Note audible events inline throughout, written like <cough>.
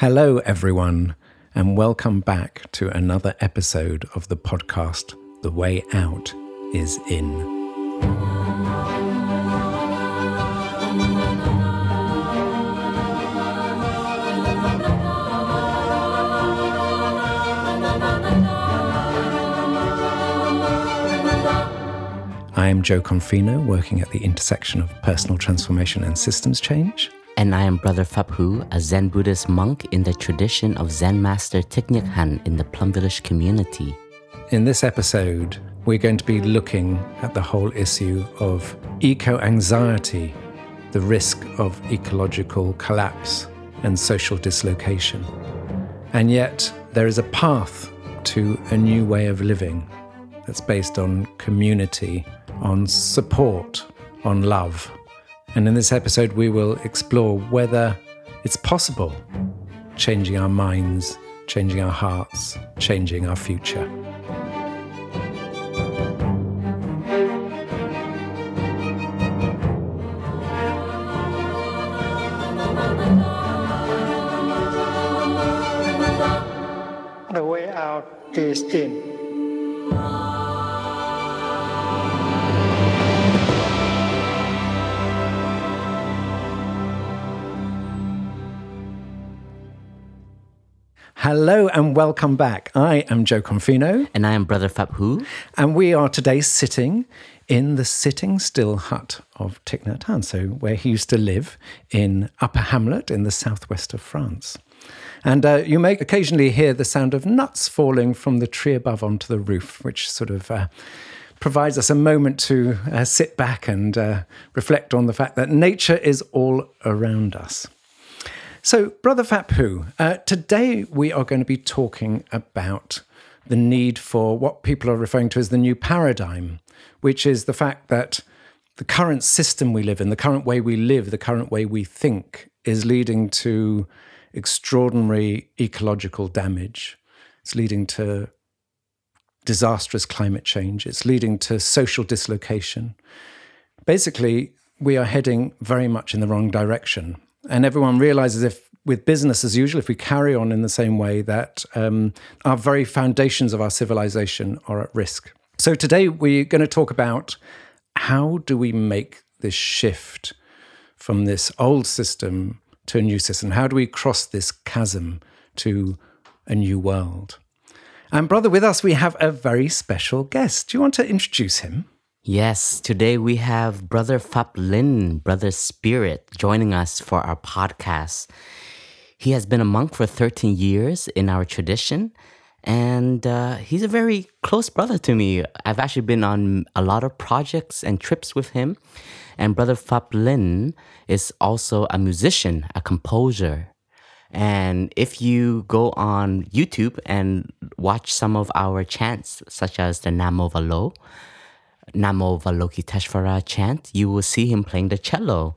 Hello, everyone, and welcome back to another episode of the podcast The Way Out is In. I am Jo Confino, working at the intersection of personal transformation and systems change. And I am Brother Huu, a Zen Buddhist monk in the tradition of Zen Master Thich Nhat Hanh in the Plum Village community. In this episode, we're going to be looking at the whole issue of eco anxiety, the risk of ecological collapse and social dislocation. And yet, there is a path to a new way of living that's based on community on support, on love. And in this episode, we will explore whether it's possible changing our minds, changing our hearts, changing our future. The way out is. Hello and welcome back. I am Jo Confino, And I am Brother Huu. and we are today sitting in the sitting still hut of Thich Nhat Hanh, so where he used to live in Upper Hamlet in the southwest of France. And uh, you may occasionally hear the sound of nuts falling from the tree above onto the roof, which sort of uh, provides us a moment to uh, sit back and uh, reflect on the fact that nature is all around us. So, Brother Huu, uh, today we are going to be talking about the need for what people are referring to as the new paradigm, which is the fact that the current system we live in, the current way we live, the current way we think is leading to extraordinary ecological damage. It's leading to disastrous climate change. It's leading to social dislocation. Basically, we are heading very much in the wrong direction. And everyone realizes if, with business as usual, if we carry on in the same way, that um, our very foundations of our civilization are at risk. So today we're going to talk about how do we make this shift from this old system to a new system? How do we cross this chasm to a new world? And, brother, with us we have a very special guest. Do you want to introduce him? Yes, today we have Brother Phap Linh, Brother Spirit, joining us for our podcast. He has been a monk for 13 years in our tradition, and uh, he's a very close brother to me. I've actually been on a lot of projects and trips with him. And Brother Phap Linh is also a musician, a composer. And if you go on YouTube and watch some of our chants, such as the Namo Valo, Namo Avalokiteshvara chant, you will see him playing the cello.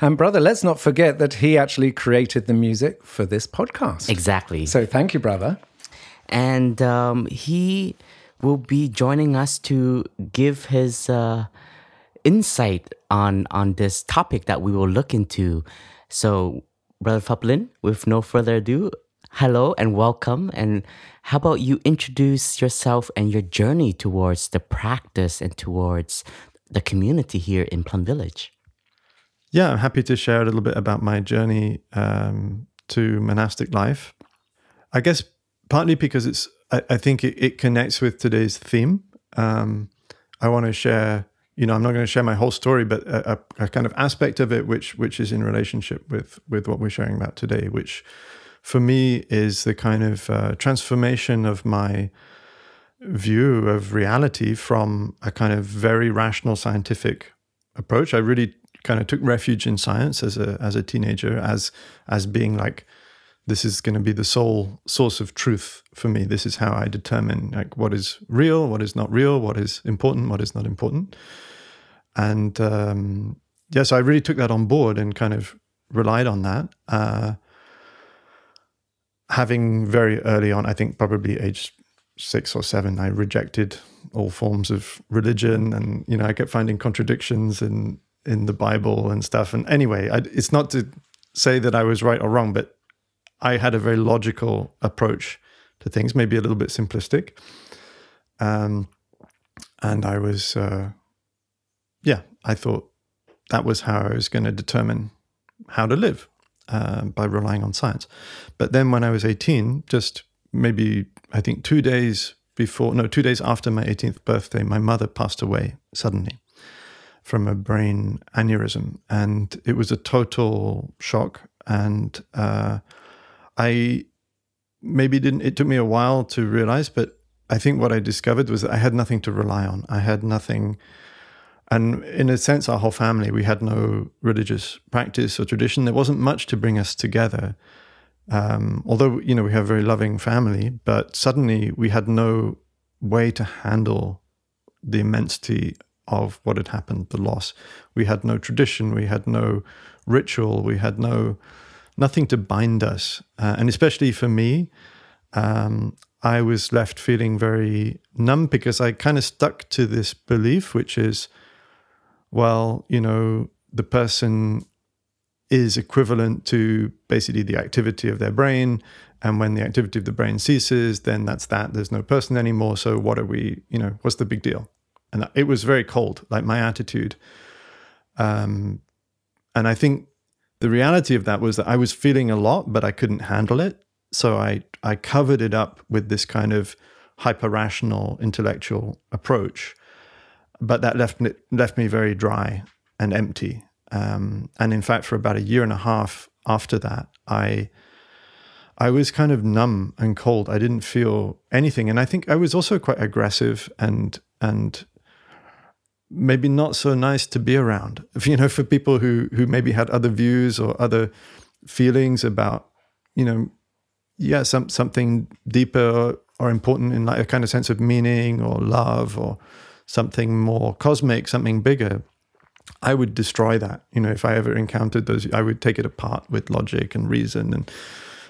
And, brother, let's not forget that he actually created the music for this podcast. Exactly. So, thank you, brother. and um, he will be joining us to give his uh, insight on on this topic that we will look into. So, Brother Phap Linh, with no further ado, hello and welcome. And how about you introduce yourself and your journey towards the practice and towards the community here in Plum Village? Yeah, I'm happy to share a little bit about my journey um, to monastic life. I guess partly because it's, I, I think it, it connects with today's theme. Um, I want to share, you know, I'm not going to share my whole story, but a, a, a kind of aspect of it which which is in relationship with with what we're sharing about today, which for me is the kind of uh, transformation of my view of reality from a kind of very rational scientific approach. I really kind of took refuge in science as a as a teenager as as being like this is going to be the sole source of truth for me. This is how i determine like what is real what is not real what is important what is not important. And um yeah so i really took that on board and kind of relied on that. Uh having very early on i think probably age six or seven i rejected all forms of religion and you know i kept finding contradictions in in the bible and stuff and anyway I, it's not to say that i was right or wrong but I had a very logical approach to things, maybe a little bit simplistic. Um, and I was, uh, yeah, I thought that was how I was going to determine how to live uh, by relying on science. But then when I was 18, just maybe, I think two days before, no, two days after my 18th birthday, my mother passed away suddenly from a brain aneurysm. And it was a total shock. And uh, I maybe didn't, it took me a while to realize, but I think what I discovered was that I had nothing to rely on. I had nothing. And in a sense, our whole family, we had no religious practice or tradition. There wasn't much to bring us together. Um, although, you know, we have a very loving family, but suddenly we had no way to handle the immensity of what had happened, the loss. We had no tradition, we had no ritual, we had no nothing to bind us. Uh, and especially for me, um, I was left feeling very numb because I kind of stuck to this belief, which is, well, you know, the person is equivalent to basically the activity of their brain. And when the activity of the brain ceases, then that's that. There's no person anymore. So what are we, you know, what's the big deal? And it was very cold, like my attitude. Um, and I think the reality of that was that I was feeling a lot, but I couldn't handle it. So I I covered it up with this kind of hyper rational intellectual approach, but that left left me very dry and empty. Um, and in fact, for about a year and a half after that, I I was kind of numb and cold. I didn't feel anything, and I think I was also quite aggressive and and maybe not so nice to be around. <laughs> You know, for people who who maybe had other views or other feelings about you know yeah, some something deeper or important in like a kind of sense of meaning or love or something more cosmic, something bigger. I would destroy that. You know, if I ever encountered those, I would take it apart with logic and reason, and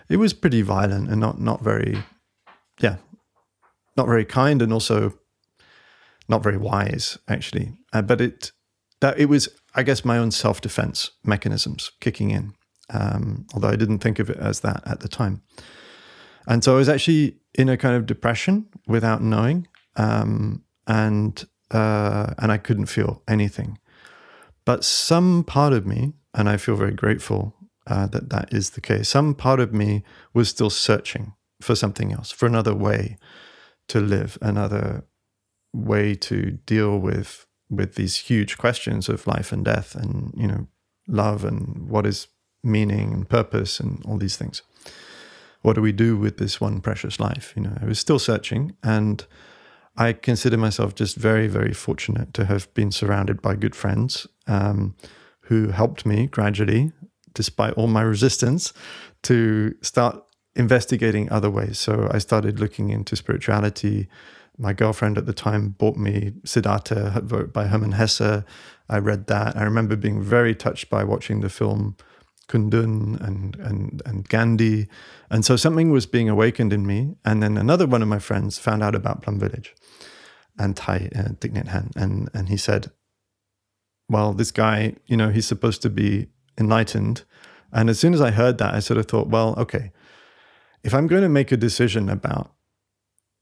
it was pretty violent and not not very, yeah, not very kind, and also not very wise actually. Uh, but it that it was, I guess, my own self defense mechanisms kicking in um, although I didn't think of it as that at the time. And so I was actually in a kind of depression without knowing, um, and uh, and I couldn't feel anything. But some part of me, and I feel very grateful uh, that that is the case. Some part of me was still searching for something else, for another way to live, another way to deal with with these huge questions of life and death, and you know, love and what is meaning and purpose and all these things. What do we do with this one precious life? You know, I was still searching, and I consider myself just very, very fortunate to have been surrounded by good friends um, who helped me gradually, despite all my resistance, to start investigating other ways. So I started looking into spirituality. My girlfriend at the time bought me Siddhartha by Hermann Hesse. I read that. I remember being very touched by watching the film Kundun and, and, and Gandhi. And so something was being awakened in me. And then another one of my friends found out about Plum Village and Thay uh, Thich Nhat Hanh. And, and he said, well, this guy, you know, he's supposed to be enlightened. And as soon as I heard that, I sort of thought, well, okay, if I'm going to make a decision about,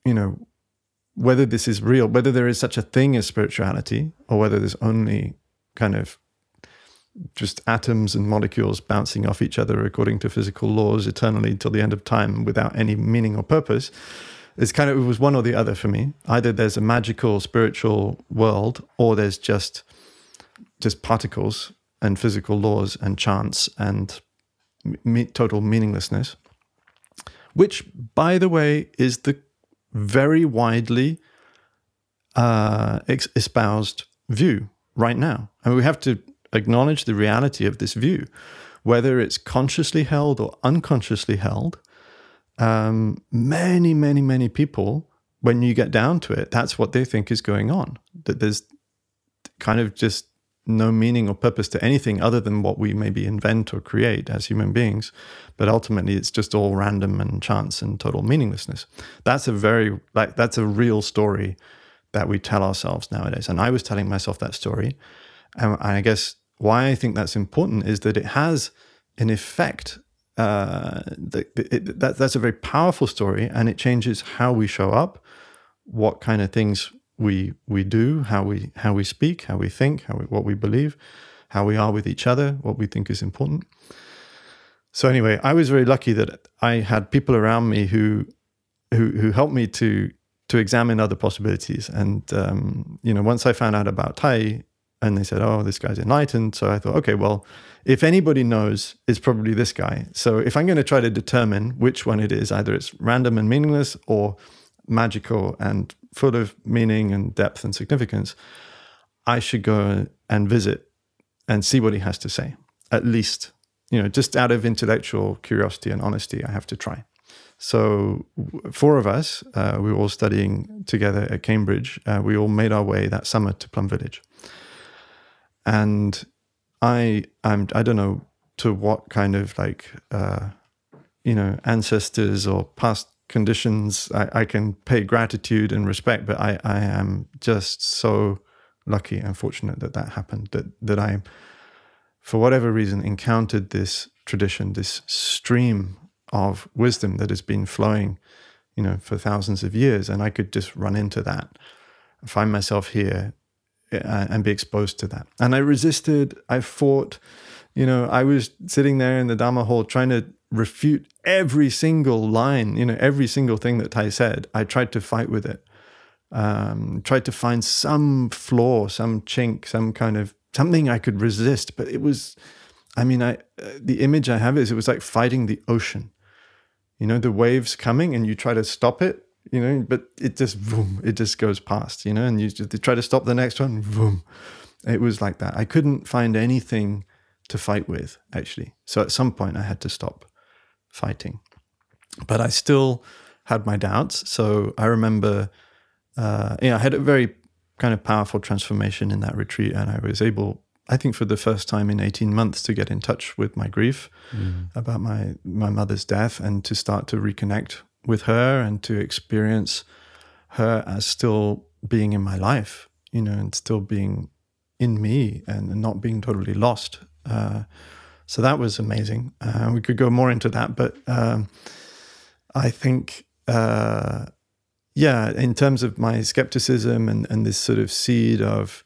you know, whether this is real, whether there is such a thing as spirituality, or whether there's only kind of just atoms and molecules bouncing off each other according to physical laws eternally till the end of time without any meaning or purpose. It's kind of it was one or the other for me. Either there's a magical spiritual world, or there's just just particles and physical laws and chance and me- total meaninglessness. Which, by the way, is the very widely uh, espoused view right now. I mean, we have to acknowledge the reality of this view, whether it's consciously held or unconsciously held. Um, many, many, many people, when you get down to it, that's what they think is going on. That there's kind of just no meaning or purpose to anything other than what we maybe invent or create as human beings. But ultimately, it's just all random and chance and total meaninglessness. That's a very, like, that's a real story that we tell ourselves nowadays. And I was telling myself that story. And I guess why I think that's important is that it has an effect uh, the, it, that, that's a very powerful story, and it changes how we show up, what kind of things we we do, how we how we speak, how we think, how we, what we believe, how we are with each other, what we think is important. So anyway, I was very lucky that I had people around me who who who helped me to to examine other possibilities. And um, you know, once I found out about Thay, and they said, "Oh, this guy's enlightened," so I thought, okay, well, if anybody knows, it's probably this guy. So if I'm going to try to determine which one it is, either it's random and meaningless or magical and full of meaning and depth and significance, I should go and visit and see what he has to say. At least, you know, just out of intellectual curiosity and honesty, I have to try. So, four of us, uh, we were all studying together at Cambridge. Uh, we all made our way that summer to Plum Village. And I, I'm, I don't know to what kind of like, uh, you know, ancestors or past conditions I, I, can pay gratitude and respect, but I, I am just so lucky and fortunate that that happened, that, that I, for whatever reason, encountered this tradition, this stream of wisdom that has been flowing, you know, for thousands of years. And I could just run into that, and find myself here and be exposed to that. And I resisted, I fought, you know, I was sitting there in the Dharma hall trying to refute every single line, you know, every single thing that Thay said. I tried to fight with it. Um, tried to find some flaw, some chink, some kind of something I could resist. But it was, I mean, I uh, the image I have is it was like fighting the ocean you know, the waves coming and you try to stop it, you know, but it just, boom, it just goes past, you know, and you just try to stop the next one, boom. It was like that. I couldn't find anything to fight with, actually. So at some point, I had to stop fighting. But I still had my doubts. So I remember, uh, yeah, I had a very kind of powerful transformation in that retreat, and I was able I think for the first time in 18 months to get in touch with my grief mm. about my my mother's death and to start to reconnect with her and to experience her as still being in my life, you know, and still being in me and not being totally lost. Uh, so that was amazing. Uh, we could go more into that, but um, I think, uh, yeah, in terms of my skepticism and, and this sort of seed of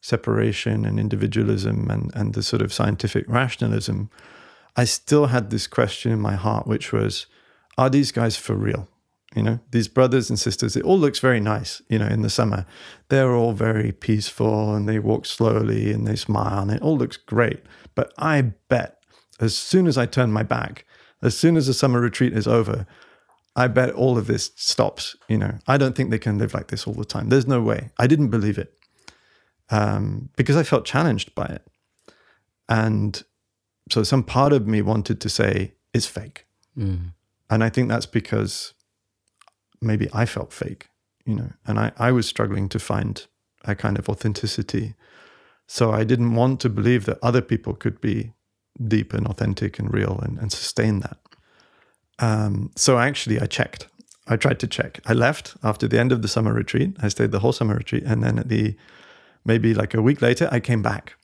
separation and individualism and, and the sort of scientific rationalism, I still had this question in my heart, which was, are these guys for real? You know, these brothers and sisters, it all looks very nice, you know, in the summer. They're all very peaceful and they walk slowly and they smile and it all looks great. But I bet as soon as I turn my back, as soon as the summer retreat is over, I bet all of this stops. You know, I don't think they can live like this all the time. There's no way. I didn't believe it um, because I felt challenged by it. And so some part of me wanted to say, it's fake. Mm. And I think that's because maybe I felt fake, you know, and I, I was struggling to find a kind of authenticity. So I didn't want to believe that other people could be deep and authentic and real and, and sustain that. Um, so actually, I checked. I tried to check. I left after the end of the summer retreat. I stayed the whole summer retreat. And then at the maybe like a week later, I came back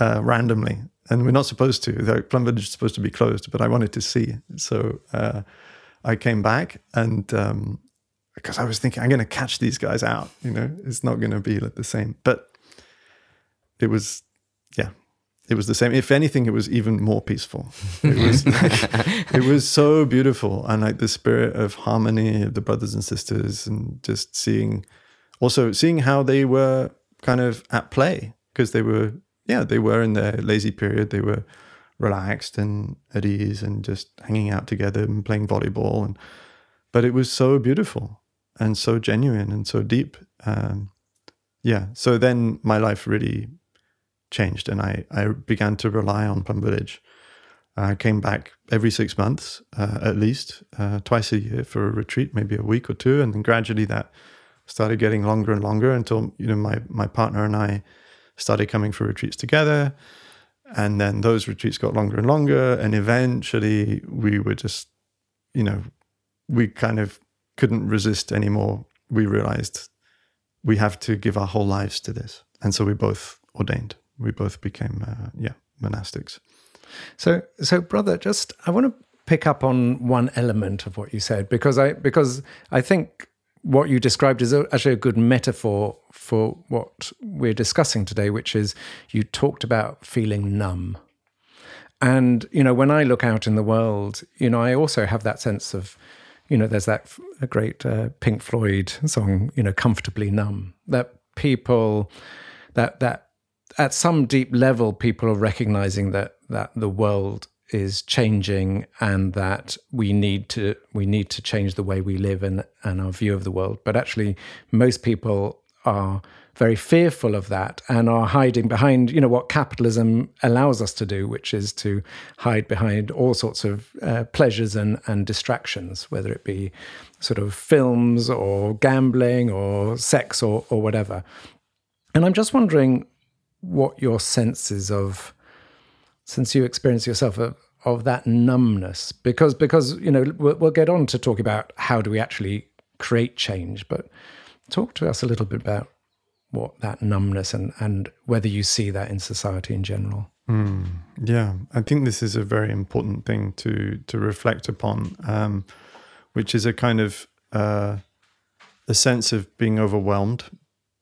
uh, randomly. And we're not supposed to. The Plum Village is supposed to be closed, but I wanted to see. So uh, I came back and um, because I was thinking, I'm going to catch these guys out. You know, it's not going to be like the same. But it was, yeah, it was the same. If anything, it was even more peaceful. It was <laughs> like, it was so beautiful, and like the spirit of harmony of the brothers and sisters, and just seeing, also seeing how they were kind of at play because they were, yeah, they were in their lazy period. They were relaxed and at ease and just hanging out together and playing volleyball. And but it was so beautiful and so genuine and so deep. Um, yeah. So then my life really changed, and I I began to rely on Plum Village. I came back every six months, uh, at least, uh, twice a year for a retreat, maybe a week or two, and then gradually that started getting longer and longer until you know my my partner and I started coming for retreats together, and then those retreats got longer and longer, and eventually we were just, you know, we kind of couldn't resist anymore. We realized we have to give our whole lives to this, and so we both ordained. We both became, uh, yeah, monastics. So, so brother, just I want to pick up on one element of what you said because I because I think what you described is actually a good metaphor for what we're discussing today, which is you talked about feeling numb. And, you know, when I look out in the world, you know, I also have that sense of, you know, there's that great uh, Pink Floyd song, you know, comfortably numb, that people, that, that at some deep level, people are recognizing that, that the world is changing and that we need to we need to change the way we live and and our view of the world. But actually most people are very fearful of that and are hiding behind you know what capitalism allows us to do which is to hide behind all sorts of uh, pleasures and and distractions whether it be sort of films or gambling or sex or or whatever. And i'm just wondering what your senses of since you experience yourself of, of that numbness? Because because you know we'll, we'll, get on to talk about how do we actually create change but talk to us a little bit about what that numbness and and whether you see that in society in general. Mm, yeah i think this is a very important thing to to reflect upon um, which is a kind of uh, a sense of being overwhelmed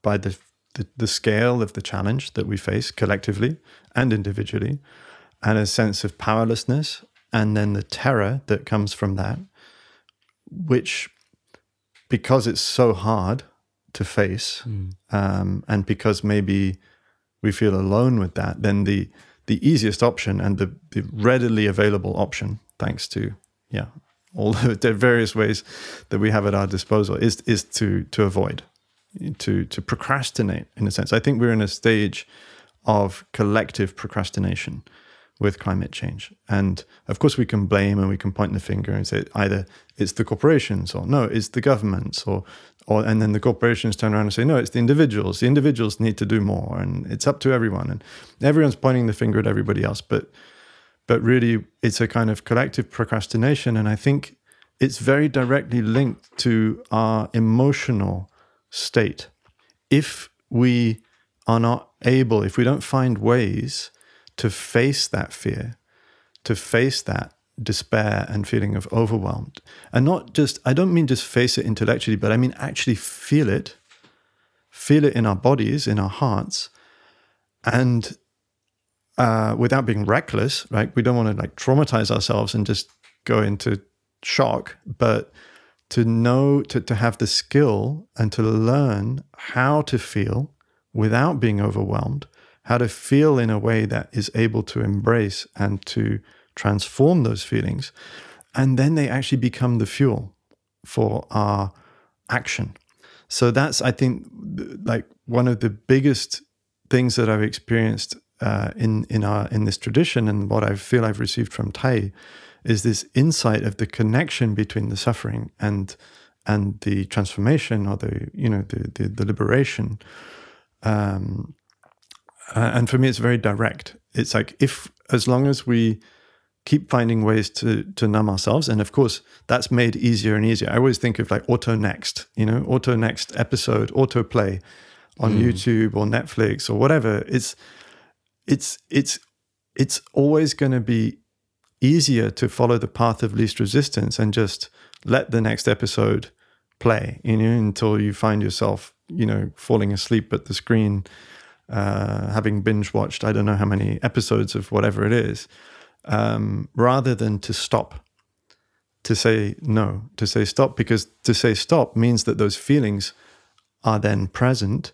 by the, the the scale of the challenge that we face collectively and individually and a sense of powerlessness, and then the terror that comes from that, which, because it's so hard to face, mm. um, and because maybe we feel alone with that, then the the easiest option and the, the readily available option, thanks to yeah all <laughs> the various ways that we have at our disposal, is is to to avoid, to to procrastinate in a sense. I think we're in a stage of collective procrastination with climate change. And of course, we can blame and we can point the finger and say either it's the corporations or no, it's the governments or or and then the corporations turn around and say no, it's the individuals. The individuals need to do more, and it's up to everyone. And everyone's pointing the finger at everybody else, but but really, it's a kind of collective procrastination. And I think it's very directly linked to our emotional state. If we are not able, if we don't find ways to face that fear, to face that despair and feeling of overwhelmed. And not just, I don't mean just face it intellectually, but I mean actually feel it, feel it in our bodies, in our hearts, and uh, without being reckless, right? We don't want to like traumatize ourselves and just go into shock, but to know, to, to have the skill and to learn how to feel without being overwhelmed how to feel in a way that is able to embrace and to transform those feelings. And then they actually become the fuel for our action. So that's, I think, like one of the biggest things that I've experienced uh, in in our in this tradition, and what I feel I've received from Thay, is this insight of the connection between the suffering and and the transformation or the you know the the, the liberation. Um, uh, and for me, it's very direct. It's like if, as long as we keep finding ways to to numb ourselves, and of course, that's made easier and easier. I always think of like auto next, you know, auto next episode, auto play on mm. YouTube or Netflix or whatever. It's it's it's it's always going to be easier to follow the path of least resistance and just let the next episode play, you know, until you find yourself, you know, falling asleep at the screen uh, having binge watched I don't know how many episodes of whatever it is, um, rather than to stop, to say no, to say stop, because to say stop means that those feelings are then present,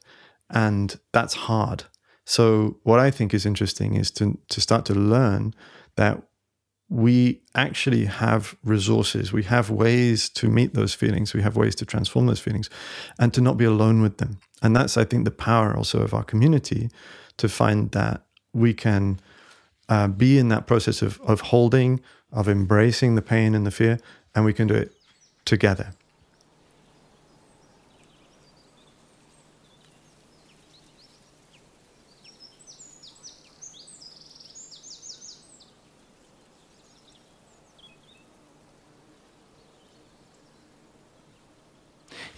and that's hard. So what I think is interesting is to to start to learn that we actually have resources, we have ways to meet those feelings, we have ways to transform those feelings, and to not be alone with them. And that's, I think, the power also of our community to find that we can uh, be in that process of, of holding, of embracing the pain and the fear, and we can do it together.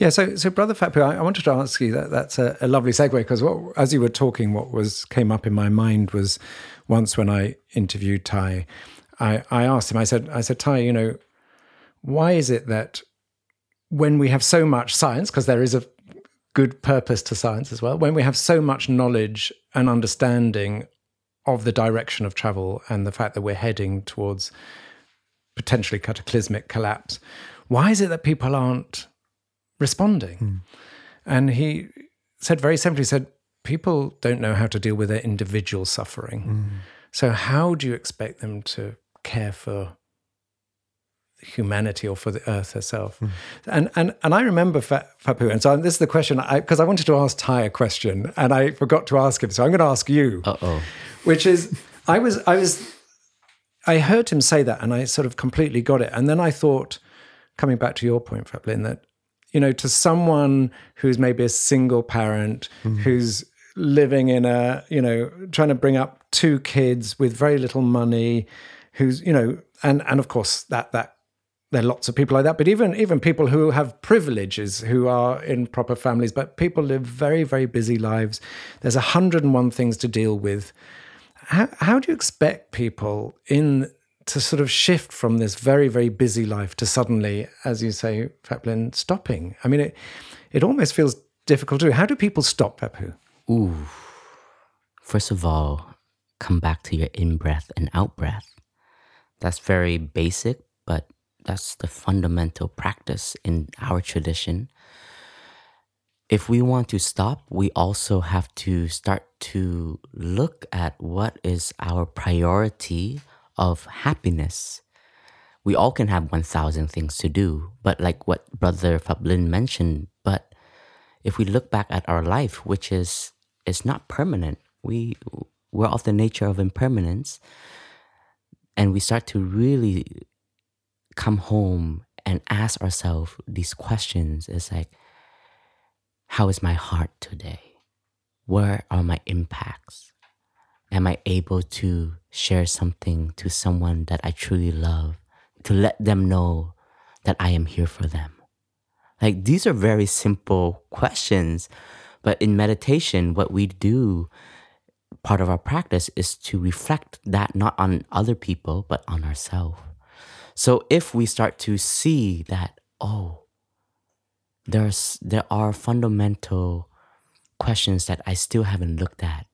Yeah, so so brother Huu, I, I wanted to ask you that that's a, a lovely segue because as you were talking, what was came up in my mind was once when I interviewed Thay, I, I asked him, I said, I said, Thay, you know, why is it that when we have so much science, because there is a good purpose to science as well, when we have so much knowledge and understanding of the direction of travel and the fact that we're heading towards potentially cataclysmic collapse, why is it that people aren't responding? Mm. And he said very simply, said, people don't know how to deal with their individual suffering. Mm. So how do you expect them to care for humanity or for the earth herself. Mm. And and and I remember Phap Huu, and so this is the question because I wanted to ask Thay a question and I forgot to ask him, so I'm going to ask you. Uh-oh. Which is I was I was I heard him say that and I sort of completely got it. And then I thought, coming back to your point, Phap Linh, that you know, to someone who's maybe a single parent, mm. who's living in a, you know, trying to bring up two kids with very little money, who's, you know, and and of course that that there are lots of people like that, but even even people who have privileges, who are in proper families, but people live very very busy lives. There's a hundred and one things to deal with. How, how do you expect people in to sort of shift from this very very busy life to suddenly, as you say, Phap Linh, stopping? I mean, it it almost feels difficult to. How do people stop, Huu? Ooh, first of all, come back to your in breath and out breath. That's very basic, but that's the fundamental practice in our tradition. If we want to stop, we also have to start to look at what is our priority of happiness. We all can have 1,000 things to do, but like what Brother Phap Linh mentioned, but if we look back at our life, which is is not permanent, we we're of the nature of impermanence, and we start to really come home and ask ourselves these questions is like, how is my heart today? Where are my impacts? Am I able to share something to someone that I truly love to let them know that I am here for them? Like, these are very simple questions, but in meditation, what we do, part of our practice is to reflect that not on other people, but on ourselves. So if we start to see that, oh, there's there are fundamental questions that I still haven't looked at,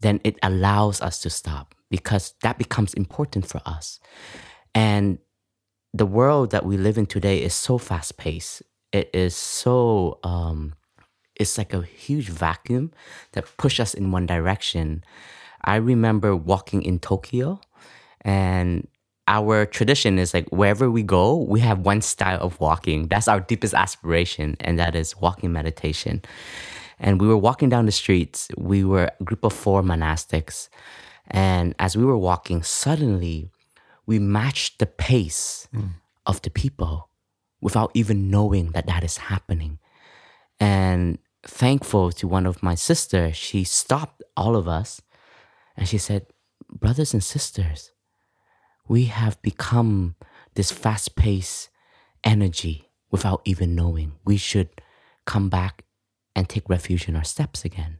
then it allows us to stop because that becomes important for us. And the world that we live in today is so fast paced. It is so um, it's like a huge vacuum that push us in one direction. I remember walking in Tokyo and our tradition is like wherever we go, we have one style of walking. That's our deepest aspiration, and that is walking meditation. And we were walking down the streets. We were a group of four monastics. And as we were walking, suddenly we matched the pace mm. of the people without even knowing that that is happening. And thankful to one of my sisters, she stopped all of us and she said, Brothers and sisters, we have become this fast paced energy without even knowing. We should come back and take refuge in our steps again.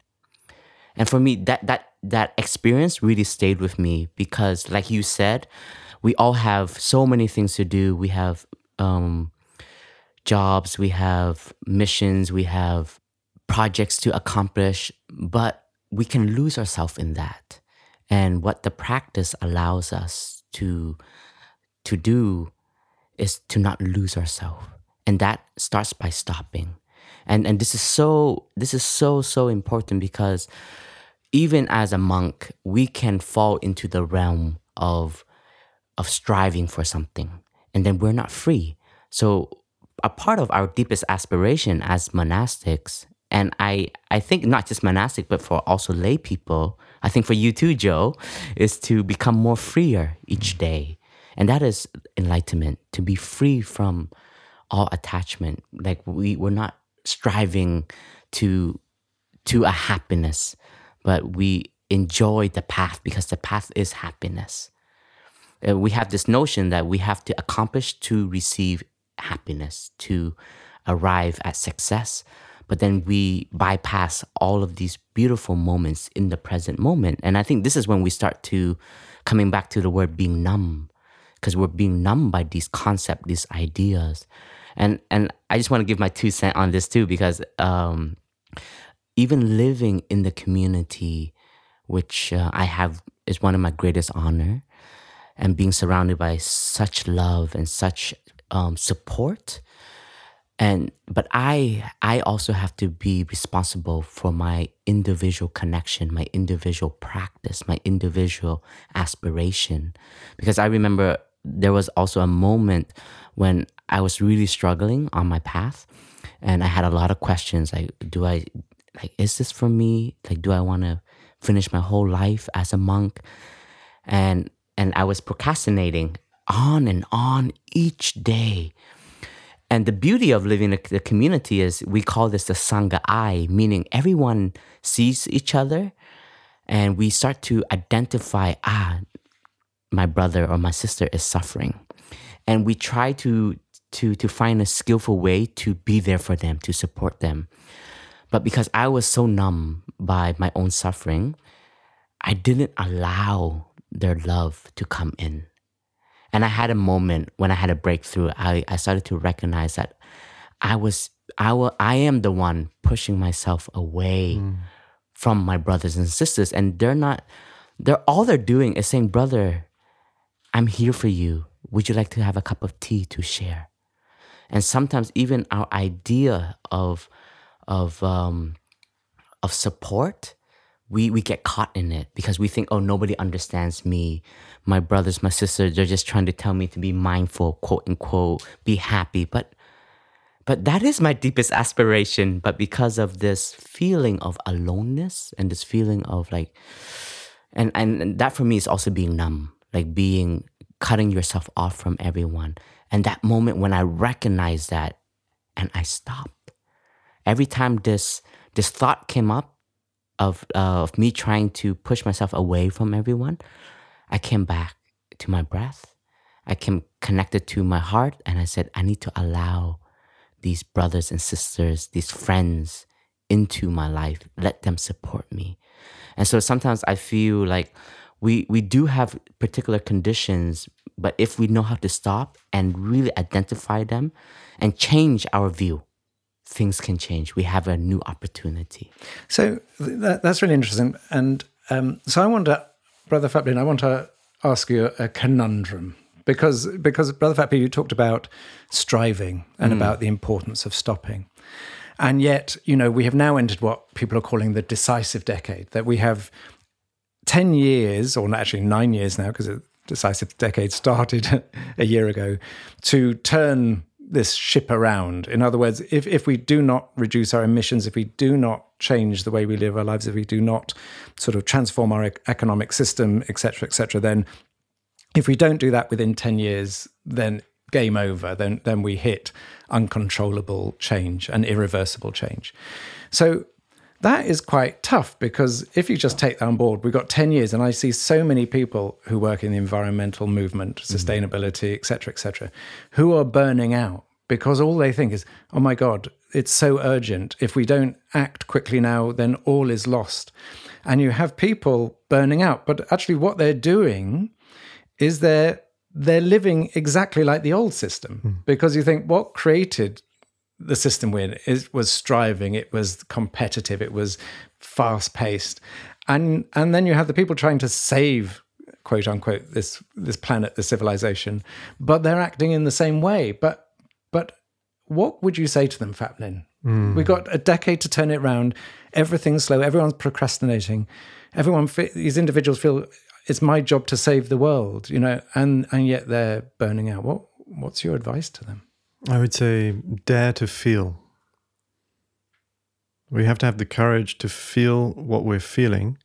And for me, that that that experience really stayed with me because, like you said, we all have so many things to do. We have um, jobs, we have missions, we have projects to accomplish, but we can lose ourselves in that. And what the practice allows us to to do is to not lose ourselves and that starts by stopping and and this is so this is so so important because even as a monk we can fall into the realm of of striving for something and then we're not free so a part of our deepest aspiration as monastics and i i think not just monastic but for also lay people I think for you too, Jo, is to become more freer each day. And that is enlightenment, to be free from all attachment. Like we, we're not striving to to a happiness, but we enjoy the path because the path is happiness. Uh, we have this notion that we have to accomplish to receive happiness, to arrive at success. But then we bypass all of these beautiful moments in the present moment. And I think this is when we start to coming back to the word being numb, because we're being numb by these concepts, these ideas. And and I just want to give my two cent on this too, because um, even living in the community, which uh, I have is one of my greatest honor, and being surrounded by such love and such um, support. And but i i also have to be responsible for my individual connection my individual practice my individual aspiration. Because i remember there was also a moment when i was really struggling on my path and i had a lot of questions like do i like is this for me? Like do i want to finish my whole life as a monk? And and i was procrastinating on and on each day. And the beauty of living in the community is we call this the Sangha eye, meaning everyone sees each other and we start to identify, ah, my brother or my sister is suffering. And we try to to to find a skillful way to be there for them, to support them. But because I was so numb by my own suffering, I didn't allow their love to come in. And I had a moment when I had a breakthrough. I, I started to recognize that I was I will I am the one pushing myself away mm. from my brothers and sisters. And they're not they're all they're doing is saying, Brother, I'm here for you. Would you like to have a cup of tea to share? And sometimes even our idea of of um, of support we we get caught in it because we think, oh, nobody understands me. My brothers, my sisters, they're just trying to tell me to be mindful, quote unquote, be happy. But but that is my deepest aspiration. But because of this feeling of aloneness and this feeling of like and, and, and that for me is also being numb, like being cutting yourself off from everyone. And that moment when I recognize that and I stopped. Every time this this thought came up, of uh, of me trying to push myself away from everyone, I came back to my breath. I came connected to my heart, and I said, I need to allow these brothers and sisters, these friends, into my life. Let them support me. And so sometimes I feel like we we do have particular conditions, but if we know how to stop and really identify them and change our view, things can change. We have a new opportunity. So that, that's really interesting. And um, so I want to, Brother Phap Linh, I want to ask you a, conundrum because because Brother Phap Linh, you talked about striving and mm. about the importance of stopping. And yet, you know, we have now entered what people are calling the decisive decade, that we have 10 years, or actually nine years now, because the decisive decade started <laughs> a year ago, to turn this ship around. In other words, if, if we do not reduce our emissions, if we do not change the way we live our lives, if we do not sort of transform our economic system, etc., etc., then if we don't do that within 10 years, then game over. Then, then we hit uncontrollable change and irreversible change. So that is quite tough because if you just take that on board, we've got 10 years, and I see so many people who work in the environmental movement, mm-hmm. sustainability, et cetera, et cetera, who are burning out because all they think is, oh my God, it's so urgent. If we don't act quickly now, then all is lost. And you have people burning out. But actually, what they're doing is they're they're living exactly like the old system mm. because you think what created the system win it was striving it was competitive it was fast paced and and then you have the people trying to save quote unquote this this planet the civilization but they're acting in the same way. But but what would you say to them Phap Linh mm. we've got a decade to turn it around everything's slow. Everyone's procrastinating. Everyone these individuals feel it's my job to save the world you know and and yet they're burning out. What what's your advice to them I would say dare to feel. We have to have the courage to feel what we're feeling.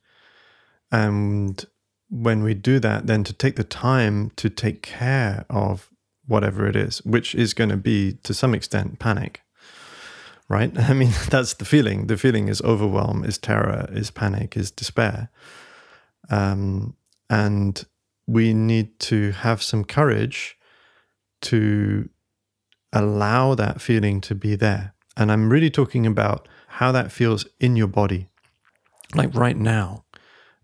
And when we do that, then to take the time to take care of whatever it is, which is going to be to some extent panic. Right? <laughs> I mean, <laughs> that's the feeling. The feeling is overwhelm, is terror, is panic, is despair. Um, and we need to have some courage to allow that feeling to be there. And I'm really talking about how that feels in your body. Like right now,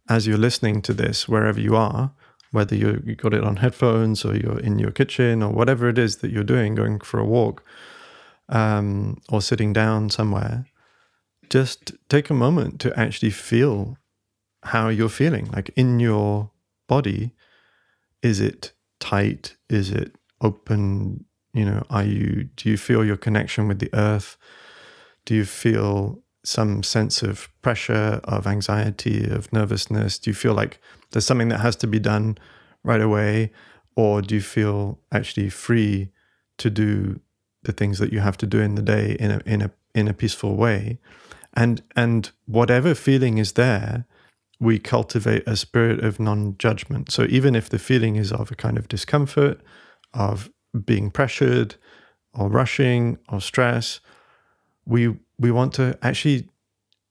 as you're listening to this, wherever you are, whether you, you got it on headphones or you're in your kitchen or whatever it is that you're doing, going for a walk um, or sitting down somewhere, just take a moment to actually feel how you're feeling. Like in your body, is it tight? Is it open? You know, are you, do you feel your connection with the earth? Do you feel some sense of pressure, of anxiety, of nervousness? Do you feel like there's something that has to be done right away? Or do you feel actually free to do the things that you have to do in the day in a in a in a peaceful way? And and whatever feeling is there, we cultivate a spirit of non-judgment. So even if the feeling is of a kind of discomfort, of being pressured, or rushing, or stress, we we want to actually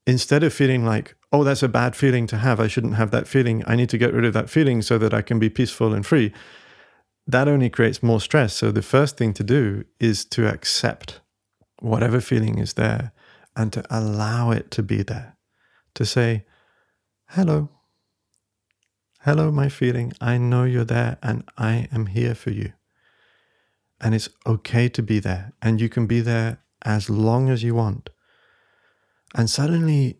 instead of feeling like oh that's a bad feeling to have i shouldn't have that feeling i need to get rid of that feeling so that i can be peaceful and free that only creates more stress. So the first thing to do is to accept whatever feeling is there and to allow it to be there. To say hello. Hello my feeling. I know you're there and i am here for you and it's okay to be there and you can be there as long as you want. And suddenly,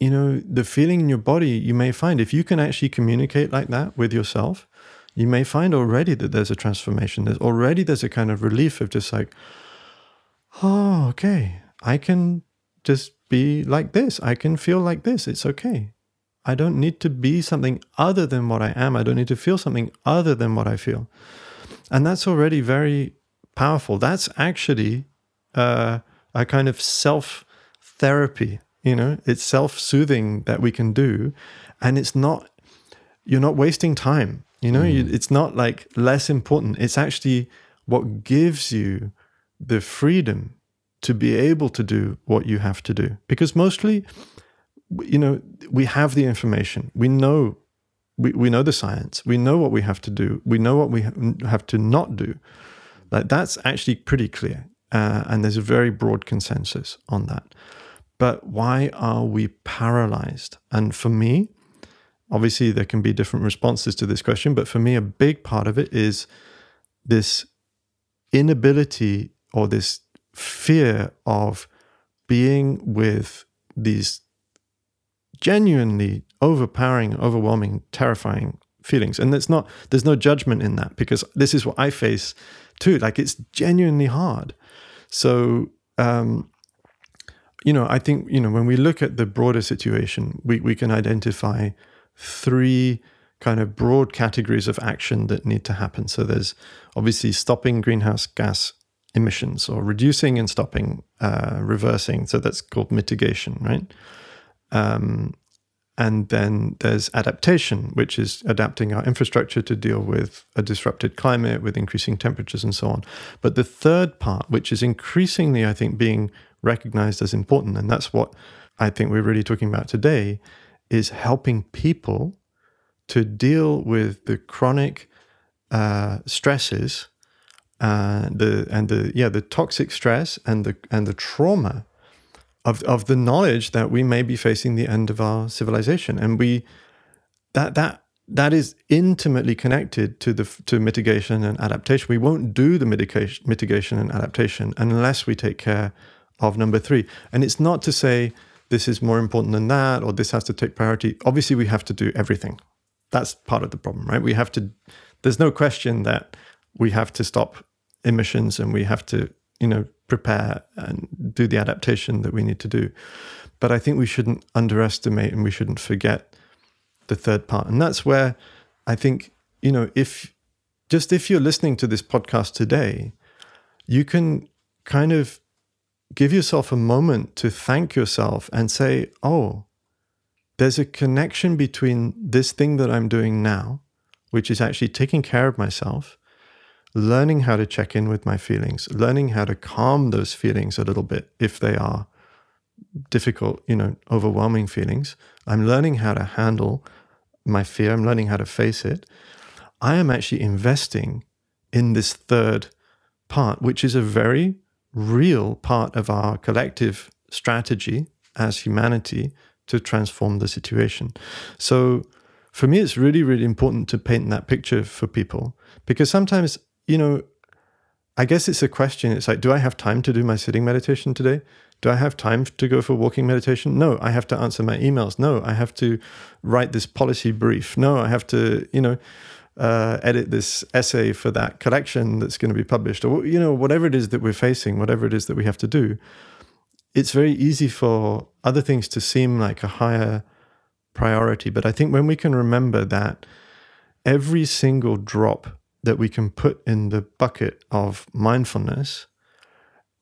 you know, the feeling in your body, you may find if you can actually communicate like that with yourself, you may find already that there's a transformation. There's already there's a kind of relief of just like, oh, okay, I can just be like this. I can feel like this. It's okay. I don't need to be something other than what I am. I don't need to feel something other than what I feel. And that's already very powerful. That's actually uh, a kind of self therapy. You know, it's self soothing that we can do, and it's not. You're not wasting time. You know, mm. you, it's not like less important. It's actually what gives you the freedom to be able to do what you have to do. Because mostly, you know, we have the information. We know, we, we know the science. We know what we have to do. We know what we have to not do. Like that's actually pretty clear. Uh, and there's a very broad consensus on that. But why are we paralyzed? And for me, obviously, there can be different responses to this question, but for me, a big part of it is this inability or this fear of being with these genuinely overpowering, overwhelming, terrifying feelings. And there's not there's no judgment in that because this is what I face too. Like it's genuinely hard. So, um, you know, I think, you know, when we look at the broader situation, we, we can identify three kind of broad categories of action that need to happen. So there's obviously stopping greenhouse gas emissions or reducing and stopping, uh, reversing. So that's called mitigation, right? Um, and then there's adaptation, which is adapting our infrastructure to deal with a disrupted climate, with increasing temperatures, and so on. But the third part, which is increasingly, I think, being recognized as important, and that's what I think we're really talking about today, is helping people to deal with the chronic uh, stresses, uh, the and the yeah the toxic stress and the and the trauma of of the knowledge that we may be facing the end of our civilization, and we that that that is intimately connected to the to mitigation and adaptation. We won't do the mitigation mitigation and adaptation unless we take care of number three. And it's not to say this is more important than that or this has to take priority. Obviously, we have to do everything. That's part of the problem, right? We have to. There's no question that we have to stop emissions and we have to you know, prepare and do the adaptation that we need to do. But I think we shouldn't underestimate and we shouldn't forget the third part. And that's where I think, you know, if just if you're listening to this podcast today, you can kind of give yourself a moment to thank yourself and say, oh, there's a connection between this thing that I'm doing now, which is actually taking care of myself, learning how to check in with my feelings, learning how to calm those feelings a little bit if they are difficult, you know, overwhelming feelings. I'm learning how to handle my fear, I'm learning how to face it. I am actually investing in this third part, which is a very real part of our collective strategy as humanity to transform the situation. So for me, it's really, really important to paint that picture for people because sometimes, you know, I guess it's a question. It's like, do I have time to do my sitting meditation today? Do I have time to go for walking meditation? No, I have to answer my emails. No, I have to write this policy brief. No, I have to, you know, uh, edit this essay for that collection that's going to be published, or you know, whatever it is that we're facing, whatever it is that we have to do. It's very easy for other things to seem like a higher priority, but I think when we can remember that every single drop that we can put in the bucket of mindfulness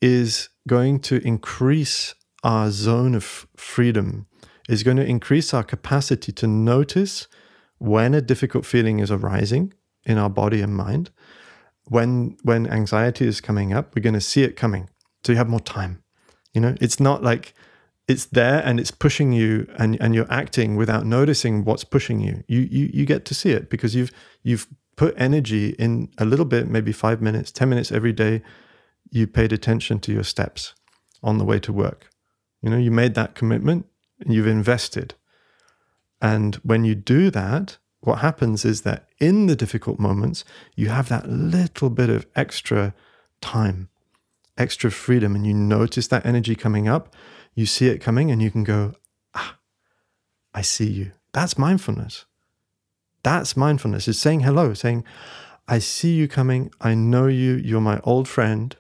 is going to increase our zone of freedom, is going to increase our capacity to notice when a difficult feeling is arising in our body and mind. When when anxiety is coming up, we're going to see it coming. So you have more time. You know, it's not like it's there and it's pushing you and, and you're acting without noticing what's pushing you. You you you get to see it because you've you've put energy in a little bit, maybe five minutes, 10 minutes every day you paid attention to your steps on the way to work. You know, you made that commitment and you've invested. And when you do that, what happens is that in the difficult moments, you have that little bit of extra time, extra freedom, and you notice that energy coming up. You see it coming, and you can go, Ah, I see you. That's mindfulness. That's mindfulness. It's saying hello, saying, I see you coming. I know you. You're my old friend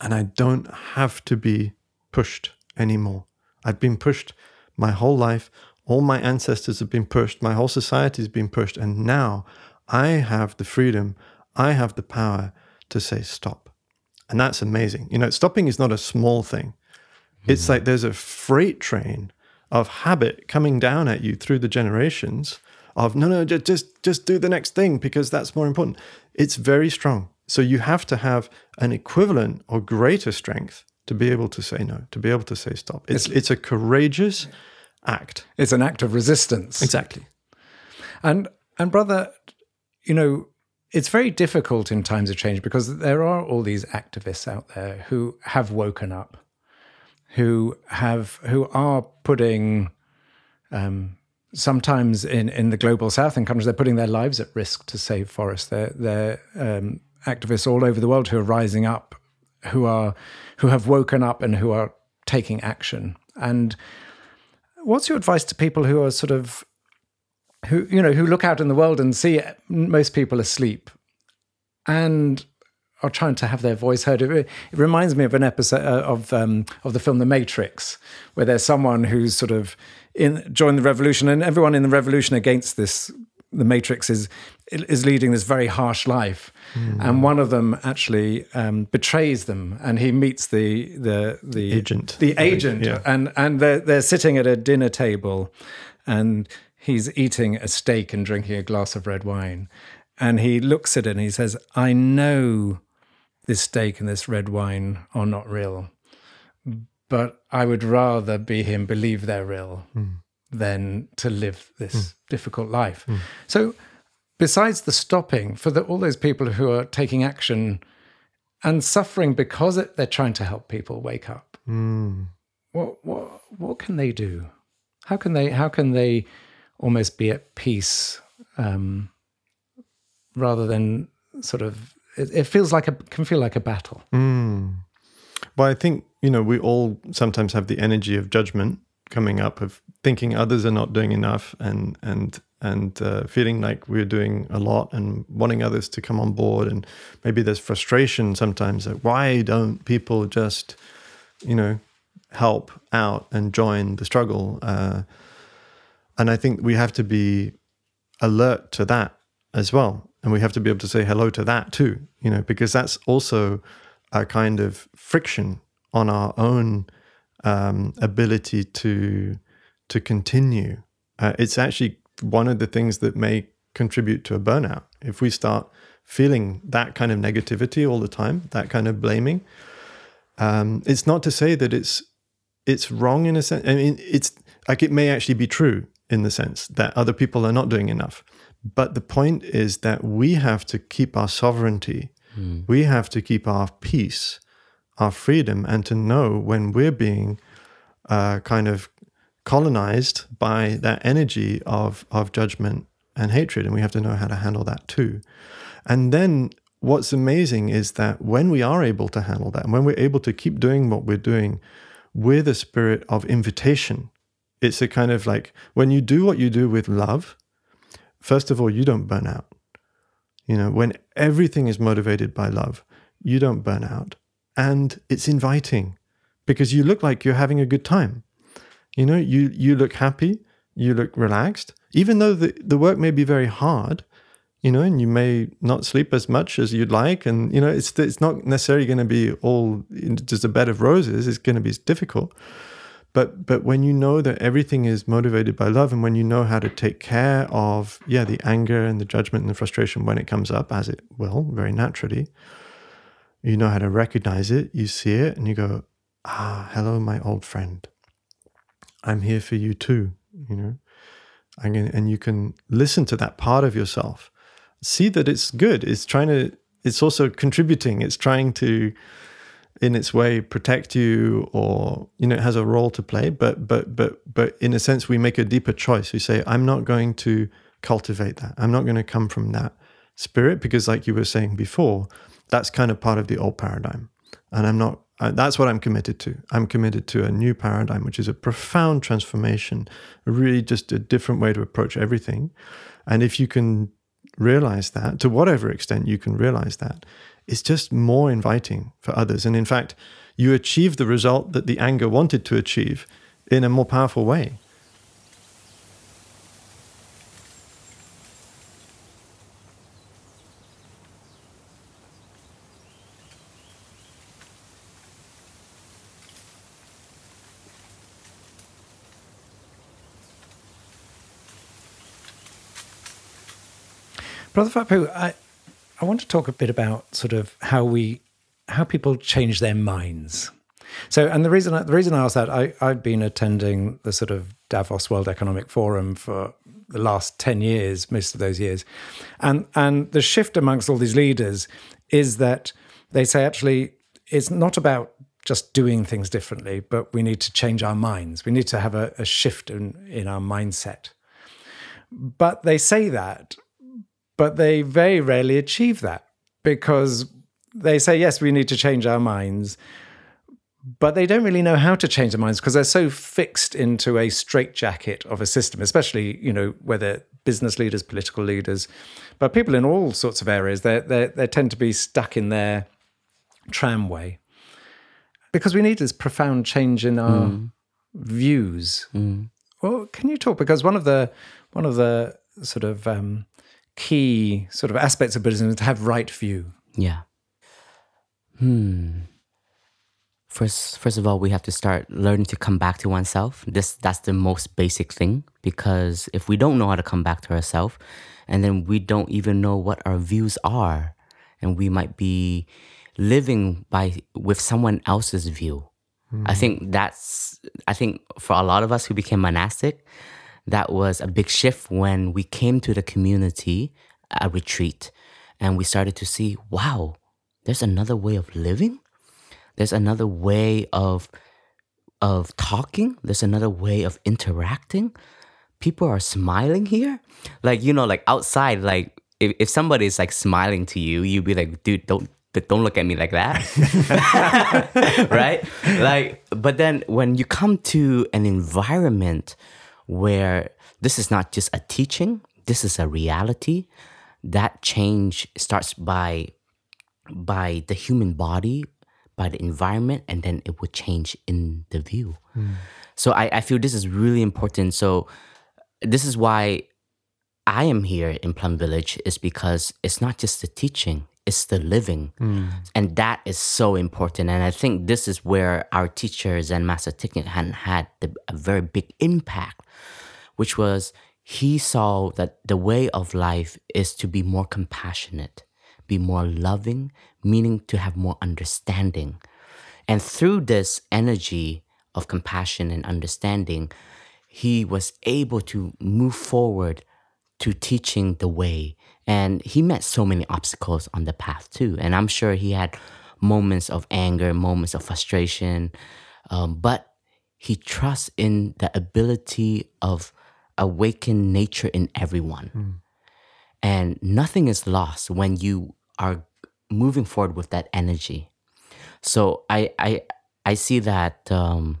and I don't have to be pushed anymore. I've been pushed my whole life. All my ancestors have been pushed. My whole society has been pushed. And now I have the freedom, I have the power to say stop. And that's amazing. You know, stopping is not a small thing. It's hmm. like there's a freight train of habit coming down at you through the generations of no, no, just just just do the next thing because that's more important. It's very strong. So you have to have an equivalent or greater strength to be able to say no, to be able to say stop. It's it's, a courageous act. It's an act of resistance. Exactly. And and brother, you know, it's very difficult in times of change because there are all these activists out there who have woken up, who have who are putting um, sometimes in, in the global south in countries they're putting their lives at risk to save forests. They're they're um, activists all over the world who are rising up, who are who have woken up and who are taking action. And what's your advice to people who are sort of who you know who look out in the world and see most people asleep and are trying to have their voice heard. It, it reminds me of an episode uh, of um, of the film The Matrix, where there's someone who's sort of in joined the revolution, and everyone in the revolution against this the Matrix is is leading this very harsh life, mm. and one of them actually um, betrays them, and he meets the the the agent, the agent, yeah. and and they're they're sitting at a dinner table, and he's eating a steak and drinking a glass of red wine, and he looks at it and he says, "I know this steak and this red wine are not real, but I would rather be him believe they're real." Mm than to live this mm. difficult life. Mm. So, besides the stopping, for the, all those people who are taking action and suffering because it, they're trying to help people wake up, mm. what what what can they do? How can they how can they almost be at peace um, rather than sort of it, it, feels like a can feel like a battle. Mm. Well, I think you know we all sometimes have the energy of judgment coming up of thinking others are not doing enough and and and uh, feeling like we're doing a lot and wanting others to come on board and maybe there's frustration sometimes like why don't people just you know help out and join the struggle uh, and i think we have to be alert to that as well and we have to be able to say hello to that too you know because that's also a kind of friction on our own um, ability to to continue. Uh, it's actually one of the things that may contribute to a burnout. If we start feeling that kind of negativity all the time, that kind of blaming, um, it's not to say that it's it's wrong in a sense. I mean, it's like it may actually be true in the sense that other people are not doing enough. But the point is that we have to keep our sovereignty We have to keep our peace, our freedom, and to know when we're being uh, kind of colonized by that energy of of judgment and hatred, and we have to know how to handle that too. And then what's amazing is that when we are able to handle that, and when we're able to keep doing what we're doing with a spirit of invitation, it's a kind of like when you do what you do with love, first of all, you don't burn out. You know, when everything is motivated by love, you don't burn out. And it's inviting because you look like you're having a good time. You know, you you look happy, you look relaxed, even though the, the work may be very hard, you know, and you may not sleep as much as you'd like. And, you know, it's it's not necessarily going to be all just a bed of roses. It's going to be difficult. But but when you know that everything is motivated by love and when you know how to take care of, yeah, the anger and the judgment and the frustration when it comes up, as it will, very naturally, you know how to recognize it, you see it, and you go, ah, hello, my old friend. I'm here for you too, you know. And, and you can listen to that part of yourself. See that it's good. It's trying to, it's also contributing. It's trying to, in its way, protect you or, you know, it has a role to play. But, but, but, but in a sense, we make a deeper choice. We say, I'm not going to cultivate that. I'm not going to come from that spirit because, like you were saying before, that's kind of part of the old paradigm. And I'm not uh, that's what I'm committed to. I'm committed to a new paradigm, which is a profound transformation, really just a different way to approach everything. And if you can realize that, to whatever extent you can realize that, it's just more inviting for others. And in fact, you achieve the result that the anger wanted to achieve in a more powerful way. Brother Huu, I, I want to talk a bit about sort of how we how people change their minds. So, and the reason the reason I ask that, I, I've been attending the sort of Davos World Economic Forum for the last ten years, most of those years, and and the shift amongst all these leaders is that they say actually it's not about just doing things differently, but we need to change our minds. We need to have a, a shift in, in our mindset. But they say that but they very rarely achieve that because they say, yes, we need to change our minds, but they don't really know how to change their minds because they're so fixed into a straitjacket of a system, especially, you know, whether business leaders, political leaders, but people in all sorts of areas, they they tend to be stuck in their tramway. Because we need this profound change in our mm. views. Mm. Well, can you talk? Because one of the one of the sort of um, key sort of aspects of Buddhism is to have right view. Yeah. Hmm. First, first of all, we have to start learning to come back to oneself. This that's the most basic thing because if we don't know how to come back to ourselves, and then we don't even know what our views are, and we might be living by with someone else's view. Mm. I think that's I think for a lot of us who became monastic, that was a big shift when we came to the community, a retreat, and we started to see, wow, there's another way of living. There's another way of of talking. There's another way of interacting. People are smiling here. Like, you know, like outside, like if, if somebody is like smiling to you, you'd be like, dude, don't don't look at me like that <laughs> right like but then when you come to an environment where this is not just a teaching, this is a reality. That change starts by by the human body, by the environment, and then it would change in the view. Mm. So I, I feel this is really important. So this is why I am here in Plum Village is because it's not just the teaching, it's the living. Mm. And that is so important. And I think this is where our teachers and Master Thich Nhat Hanh had the, a very big impact which was he saw that the way of life is to be more compassionate, be more loving, meaning to have more understanding. And through this energy of compassion and understanding, he was able to move forward to teaching the way. And he met so many obstacles on the path too. And I'm sure he had moments of anger, moments of frustration, um, but he trusts in the ability of awaken nature in everyone. Mm. And nothing is lost when you are moving forward with that energy. So I I I see that um,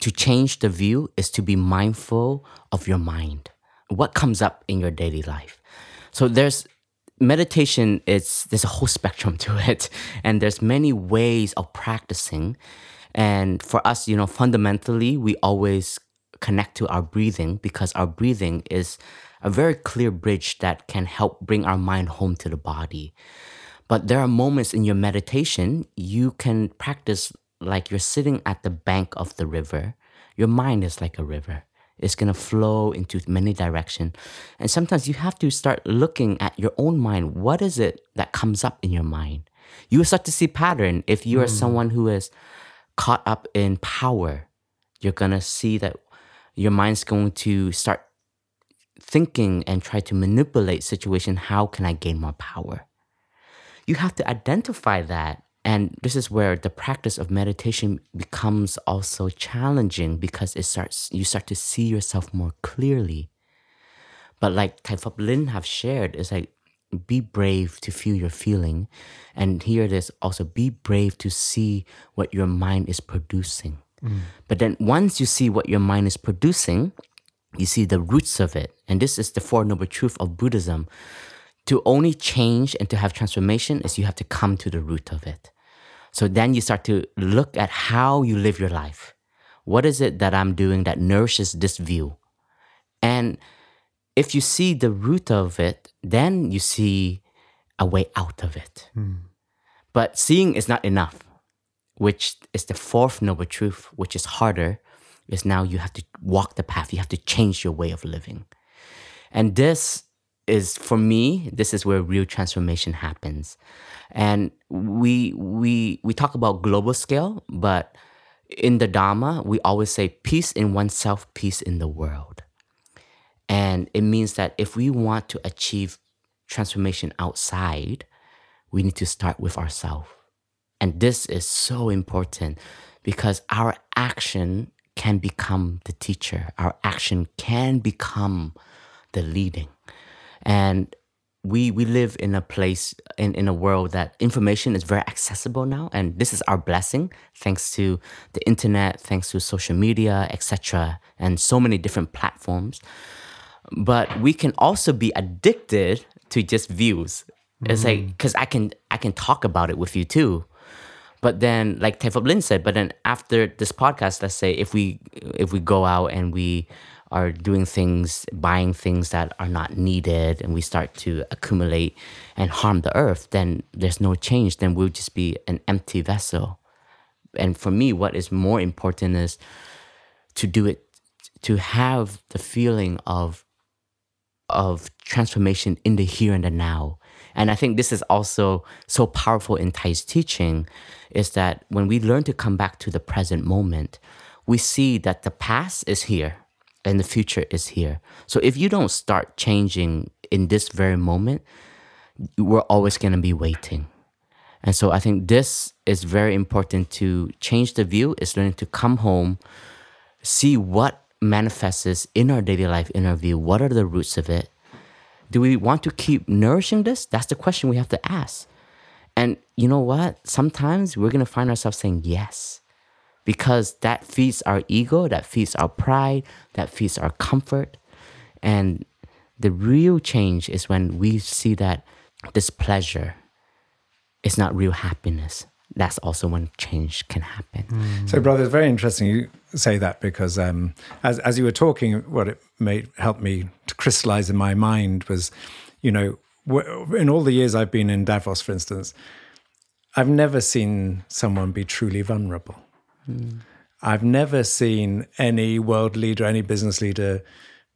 to change the view is to be mindful of your mind. What comes up in your daily life. So there's meditation it's there's a whole spectrum <laughs> to it and there's many ways of practicing and for us you know fundamentally we always connect to our breathing because our breathing is a very clear bridge that can help bring our mind home to the body but there are moments in your meditation you can practice like you're sitting at the bank of the river. Your mind is like a river. It's gonna flow into many directions. And sometimes you have to start looking at your own mind. What is it that comes up in your mind? You will start to see pattern. If you are mm. someone who is caught up in power, you're gonna see that your mind's going to start thinking and try to manipulate situation. How can I gain more power? You have to identify that and this is where the practice of meditation becomes also challenging because it starts you start to see yourself more clearly. But like Phap Linh have shared, it's like be brave to feel your feeling. And here it is also be brave to see what your mind is producing. Mm. But then once you see what your mind is producing, you see the roots of it. And this is the Four Noble Truth of Buddhism to only change and to have transformation is you have to come to the root of it. So then you start to look at how you live your life. What is it that I'm doing that nourishes this view? And if you see the root of it, then you see a way out of it. Mm. But seeing is not enough, which is the fourth noble truth, which is harder, is now you have to walk the path, you have to change your way of living. And this is for me this is where real transformation happens. And we we we talk about global scale but in the dharma we always say peace in oneself peace in the world. And it means that if we want to achieve transformation outside we need to start with ourselves and this is so important because our action can become the teacher. Our action can become the leading and we we live in a place in, in a world that information is very accessible now and this is our blessing thanks to the internet thanks to social media etc and so many different platforms. But we can also be addicted to just views. It's mm. like because i can i can talk about it with you too. But then like Phap Linh said but then after this podcast let's say if we if we go out and we are doing things, buying things that are not needed, and we start to accumulate and harm the earth, then there's no change. Then we'll just be an empty vessel. And for me, what is more important is to do it, to have the feeling of of transformation in the here and the now. And I think this is also so powerful in Thay's teaching is that when we learn to come back to the present moment, we see that the past is here and the future is here. So if you don't start changing in this very moment, we're always going to be waiting. And so I think this is very important to change the view, is learning to come home, see what manifests in our daily life, in our view, what are the roots of it? Do we want to keep nourishing this? That's the question we have to ask. And you know what? Sometimes we're going to find ourselves saying yes because that feeds our ego, that feeds our pride, that feeds our comfort. And the real change is when we see that this pleasure is not real happiness. That's also when change can happen. Mm. So, brother, it's very interesting you say that because um, as, as you were talking, what it made help me to crystallize in my mind was, you know, in all the years I've been in Davos, for instance, I've never seen someone be truly vulnerable. Mm. I've never seen any world leader, any business leader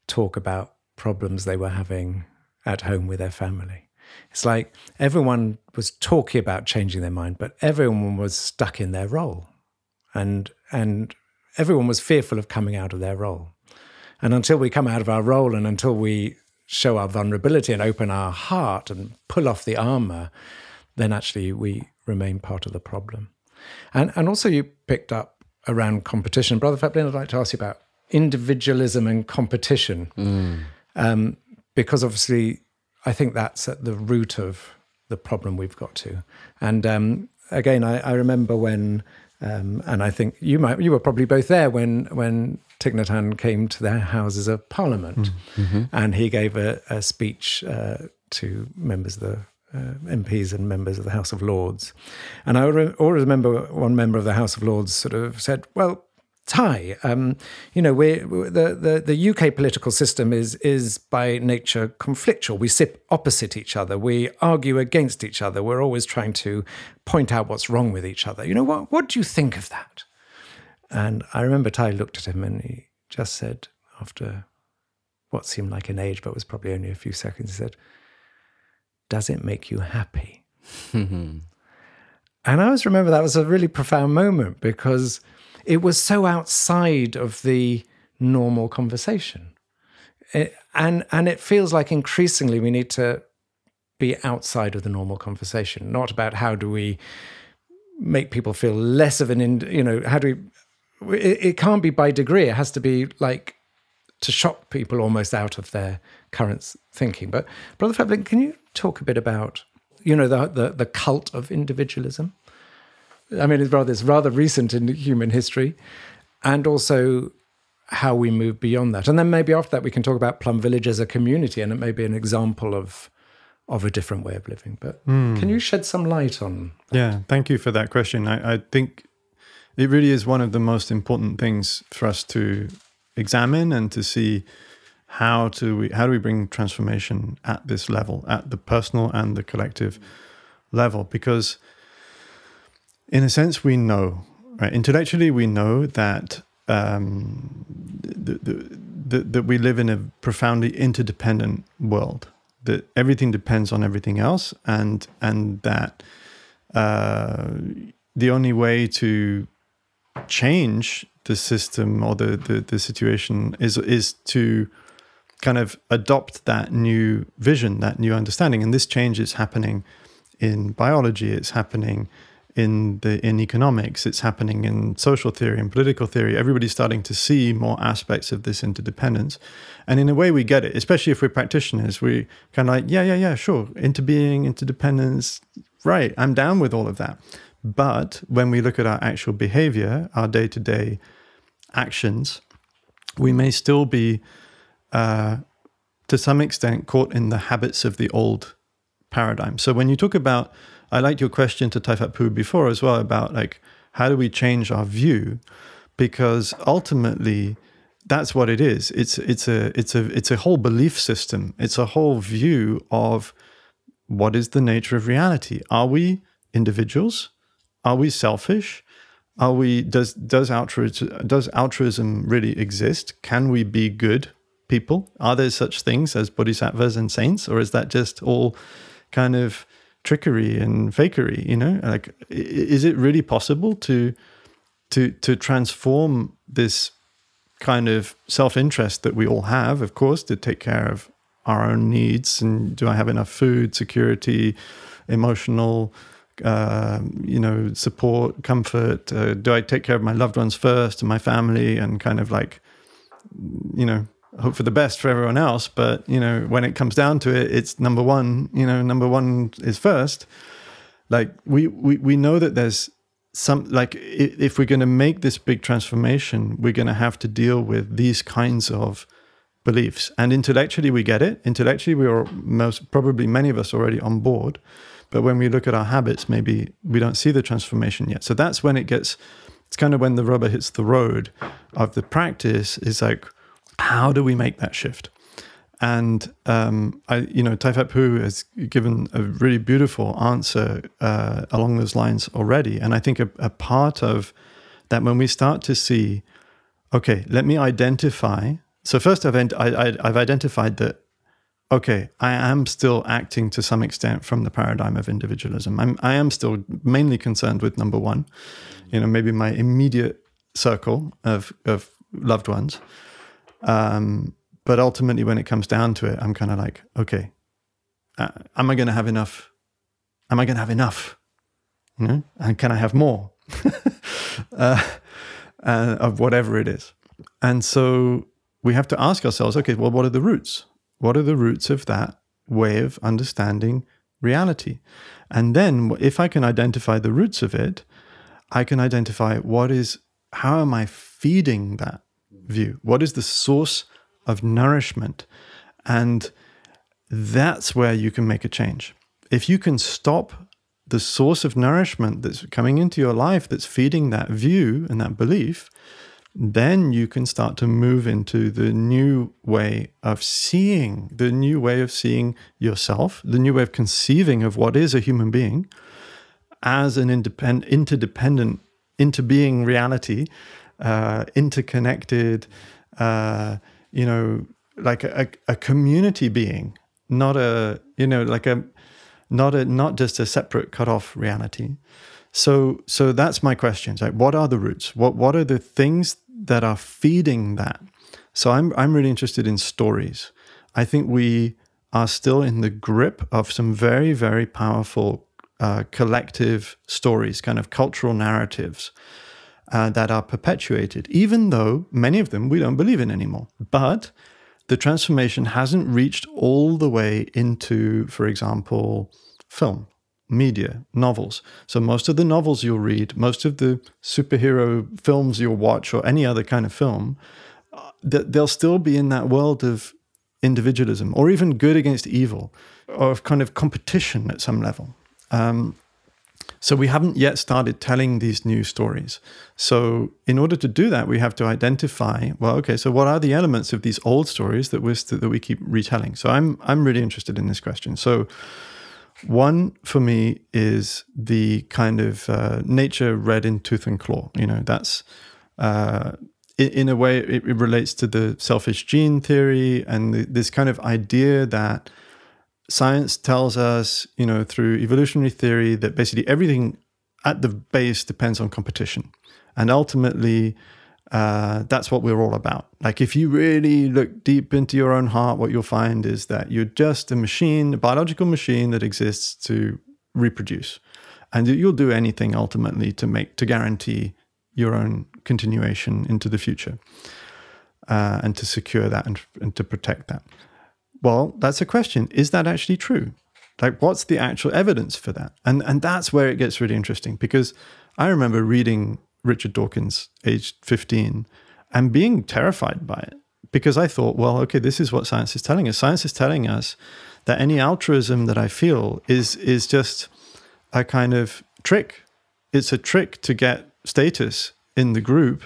talk about problems they were having at home with their family. It's like everyone was talking about changing their mind, but everyone was stuck in their role. And and everyone was fearful of coming out of their role. And until we come out of our role and until we show our vulnerability and open our heart and pull off the armor, then actually we remain part of the problem. And and also you picked up around competition, brother Phap Linh. I'd like to ask you about individualism and competition, mm. um, because obviously I think that's at the root of the problem we've got to. And um, again, I, I, remember when, um, and I think you might, you were probably both there when when Hanh came to their Houses of Parliament, mm-hmm. and he gave a, a speech uh, to members of the MPs and members of the House of Lords. And I always remember one member of the House of Lords sort of said, "Well, Thay. Um, you know, we the, the the UK political system is is by nature conflictual. We sit opposite each other. We argue against each other. We're always trying to point out what's wrong with each other. You know, what what do you think of that? And I remember Thay looked at him and he just said, after what seemed like an age, but was probably only a few seconds, he said, "Does it make you happy?" and I always remember that was a really profound moment because it was so outside of the normal conversation. It, and and it feels like increasingly we need to be outside of the normal conversation, not about how do we make people feel less of an, in, you know, how do we, it, it can't be by degree. It has to be like to shock people almost out of their current thinking. But Brother Linh, can you talk a bit about, you know, the, the, the cult of individualism? I mean, it's rather it's rather recent in human history, and also how we move beyond that. And then maybe after that, we can talk about Plum Village as a community, and it may be an example of of a different way of living. But mm. can you shed some light on? That? Yeah, thank you for that question. I, I think it really is one of the most important things for us to examine and to see how to we how do we bring transformation at this level, at the personal and the collective level, because in a sense, we know, right? Intellectually, we know that um, the, the, the, that we live in a profoundly interdependent world. That everything depends on everything else, and and that uh, the only way to change the system or the, the, the situation is is to kind of adopt that new vision, that new understanding. And this change is happening in biology, it's happening in the in economics it's happening in social theory and political theory. Everybody's starting to see more aspects of this interdependence. And in a way we get it especially if we're practitioners we kind of like yeah yeah yeah sure interbeing interdependence right i'm down with all of that. But when we look at our actual behavior our day-to-day actions we may still be uh, to some extent caught in the habits of the old paradigm. So when you talk about I liked your question to Thay Phap Huu before as well about like how do we change our view? Because ultimately that's what it is. It's it's a it's a it's a whole belief system. It's a whole view of what is the nature of reality. Are we individuals? Are we selfish? Are we does does altruism does altruism really exist? Can we be good people? Are there such things as bodhisattvas and saints or is that just all kind of trickery and fakery you know? Like is it really possible to to to transform this kind of self-interest that we all have of course to take care of our own needs? And do i have enough food security emotional uh, you know support comfort? Uh, do i take care of my loved ones first and my family and kind of like you know hope for the best for everyone else but you know when it comes down to it it's number one you know number one is first. Like we we, we know that there's some like if we're going to make this big transformation we're going to have to deal with these kinds of beliefs. And intellectually we get it. Intellectually we are most probably many of us already on board. But when we look at our habits maybe we don't see the transformation yet. So that's when it gets it's kind of when the rubber hits the road of the practice. Is like how do we make that shift? And um, I, you know, Thay Phap Huu has given a really beautiful answer uh, along those lines already. And I think a, a part of that, when we start to see, okay, let me identify. So first, I've, I, have identified that, okay, I am still acting to some extent from the paradigm of individualism. I'm, I am still mainly concerned with number one, you know, maybe my immediate circle of, of loved ones. Um, but ultimately, when it comes down to it, I'm kind of like, okay, uh, am I going to have enough? Am I going to have enough? You know, and can I have more <laughs> uh, uh, of whatever it is? And so we have to ask ourselves, okay, well, what are the roots? What are the roots of that way of understanding reality? And then, if I can identify the roots of it, I can identify what is, how am I feeding that view? What is the source of nourishment? And that's where you can make a change. If you can stop the source of nourishment that's coming into your life that's feeding that view and that belief, then you can start to move into the new way of seeing, the new way of seeing yourself, the new way of conceiving of what is a human being as an independent, interdependent, interbeing reality, uh, interconnected, uh, you know, like a, a community being, not a, you know, like a, not a, not just a separate cut off reality. So, so that's my questions. Like, what are the roots? What, what are the things that are feeding that? So, I'm, I'm really interested in stories. I think we are still in the grip of some very, very powerful uh, collective stories, kind of cultural narratives uh, that are perpetuated, even though many of them we don't believe in anymore. But the transformation hasn't reached all the way into, for example, film, media, novels. So most of the novels you'll read, most of the superhero films you'll watch, or any other kind of film, uh, they'll still be in that world of individualism or even good against evil or of kind of competition at some level. Um, so we haven't yet started telling these new stories. So in order to do that, we have to identify well, okay, so what are the elements of these old stories that we that we keep retelling? So I'm I'm really interested in this question. So one for me is the kind of uh, nature red in tooth and claw. You know, that's uh, in, in, a way it, it, relates to the selfish gene theory and the, this kind of idea that science tells us, you know, through evolutionary theory that basically everything at the base depends on competition. And ultimately, uh, that's what we're all about. Like, if you really look deep into your own heart, what you'll find is that you're just a machine, a biological machine that exists to reproduce. And you'll do anything ultimately to make, to guarantee your own continuation into the future uh, and to secure that and, and to protect that. Well, that's a question. Is that actually true? Like, what's the actual evidence for that? And and that's where it gets really interesting because I remember reading Richard Dawkins, aged 15, and being terrified by it because I thought, well, okay, this is what science is telling us. Science is telling us that any altruism that I feel is is just a kind of trick. It's a trick to get status in the group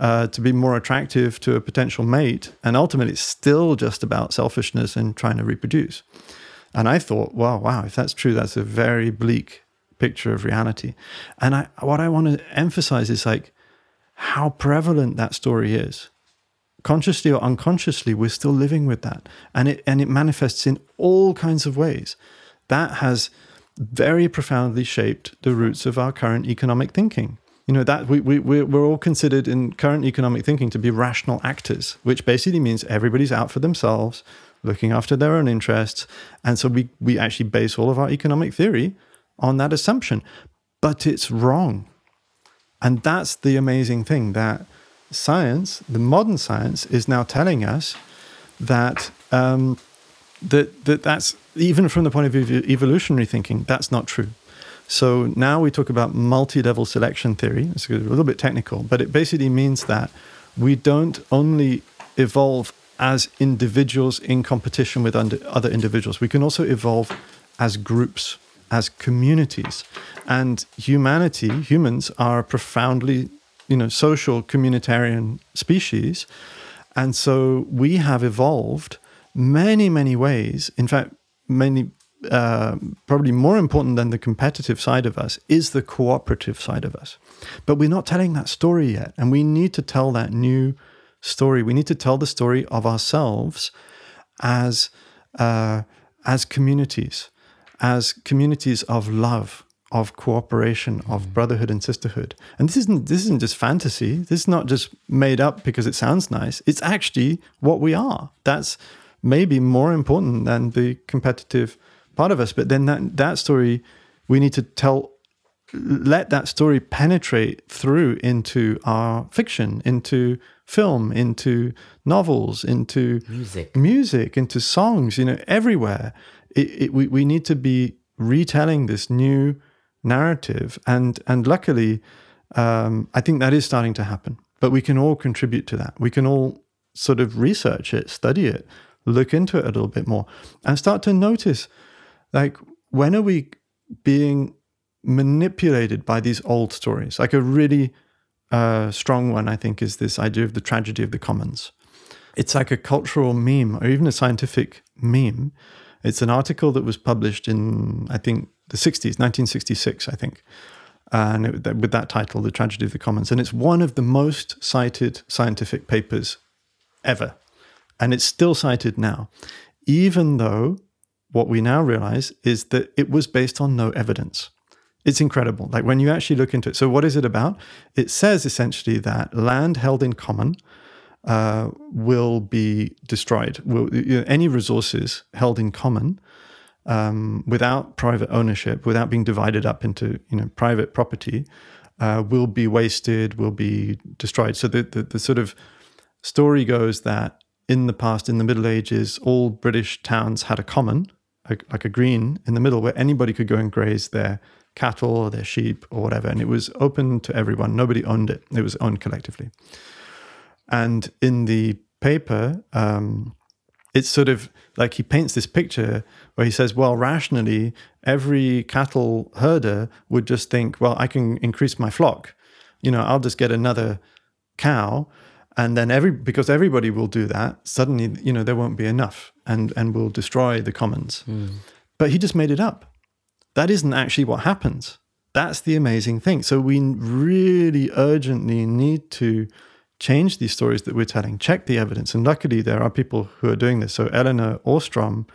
uh, to be more attractive to a potential mate. And ultimately, it's still just about selfishness and trying to reproduce. And I thought, wow, wow, if that's true, that's a very bleak picture of reality. And I, what I want to emphasize is like how prevalent that story is. Consciously or unconsciously, we're still living with that. And it, and it manifests in all kinds of ways. That has very profoundly shaped the roots of our current economic thinking you know that we, we we're all considered in current economic thinking to be rational actors which basically means everybody's out for themselves looking after their own interests. And so we we actually base all of our economic theory on that assumption. But it's wrong. And that's the amazing thing that science the modern science is now telling us that um, that that that's even from the point of view of evolutionary thinking that's not true so now we talk about multi level selection theory. It's a little bit technical, but it basically means that we don't only evolve as individuals in competition with other individuals, we can also evolve as groups, as communities. And humanity, humans, are profoundly you know, social communitarian species. And so we have evolved many, many ways. In fact, many uh, probably more important than the competitive side of us is the cooperative side of us. But we're not telling that story yet. And we need to tell that new story. We need to tell the story of ourselves as, uh, as communities, as communities of love, of cooperation, of brotherhood and sisterhood. And this isn't this isn't just fantasy. This is not just made up because it sounds nice. It's actually what we are. That's maybe more important than the competitive part of us. But then that that story we need to tell let that story penetrate through into our fiction, into film, into novels, into Music. music, into songs, you know, everywhere. It, it, we, we need to be retelling this new narrative. And, and luckily, um, I think that is starting to happen. But we can all contribute to that. We can all sort of research it, study it, look into it a little bit more, and start to notice like, when are we being manipulated by these old stories? Like, a really uh, strong one, I think, is this idea of the tragedy of the commons. It's like a cultural meme or even a scientific meme. It's an article that was published in, I think, the 60s, 1966, I think, and it, with that title, The Tragedy of the Commons. And it's one of the most cited scientific papers ever. And it's still cited now, even though what we now realize is that it was based on no evidence. It's incredible. Like when you actually look into it. So, what is it about? It says essentially that land held in common uh, will be destroyed. Will, you know, any resources held in common um, without private ownership, without being divided up into you know private property, uh, will be wasted, will be destroyed. So the, the the sort of story goes that in the past, in the Middle Ages, all British towns had a common, like, like a green in the middle, where anybody could go and graze their cattle or their sheep or whatever, and it was open to everyone. Nobody owned it; it was owned collectively. And in the paper, um, it's sort of like he paints this picture where he says, well, rationally, every cattle herder would just think, well, I can increase my flock. You know, I'll just get another cow. And then every because everybody will do that, suddenly, you know, there won't be enough and and will destroy the commons. Hmm. But he just made it up. That isn't actually what happens. That's the amazing thing. So we really urgently need to change these stories that we're telling, check the evidence. And luckily, there are people who are doing this. So Elinor Ostrom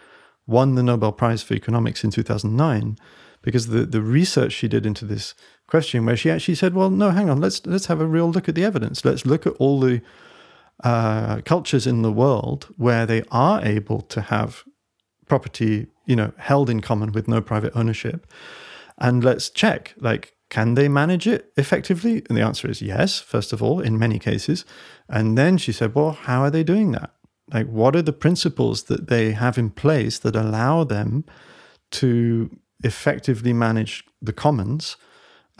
won the Nobel Prize for Economics in 2009 because the, the research she did into this question, where she actually said, well, no, hang on, let's, let's have a real look at the evidence. Let's look at all the uh, cultures in the world where they are able to have property, you know, held in common with no private ownership. And let's check, like, can they manage it effectively? And the answer is yes, first of all, in many cases. And then she said, well, how are they doing that? Like, what are the principles that they have in place that allow them to effectively manage the commons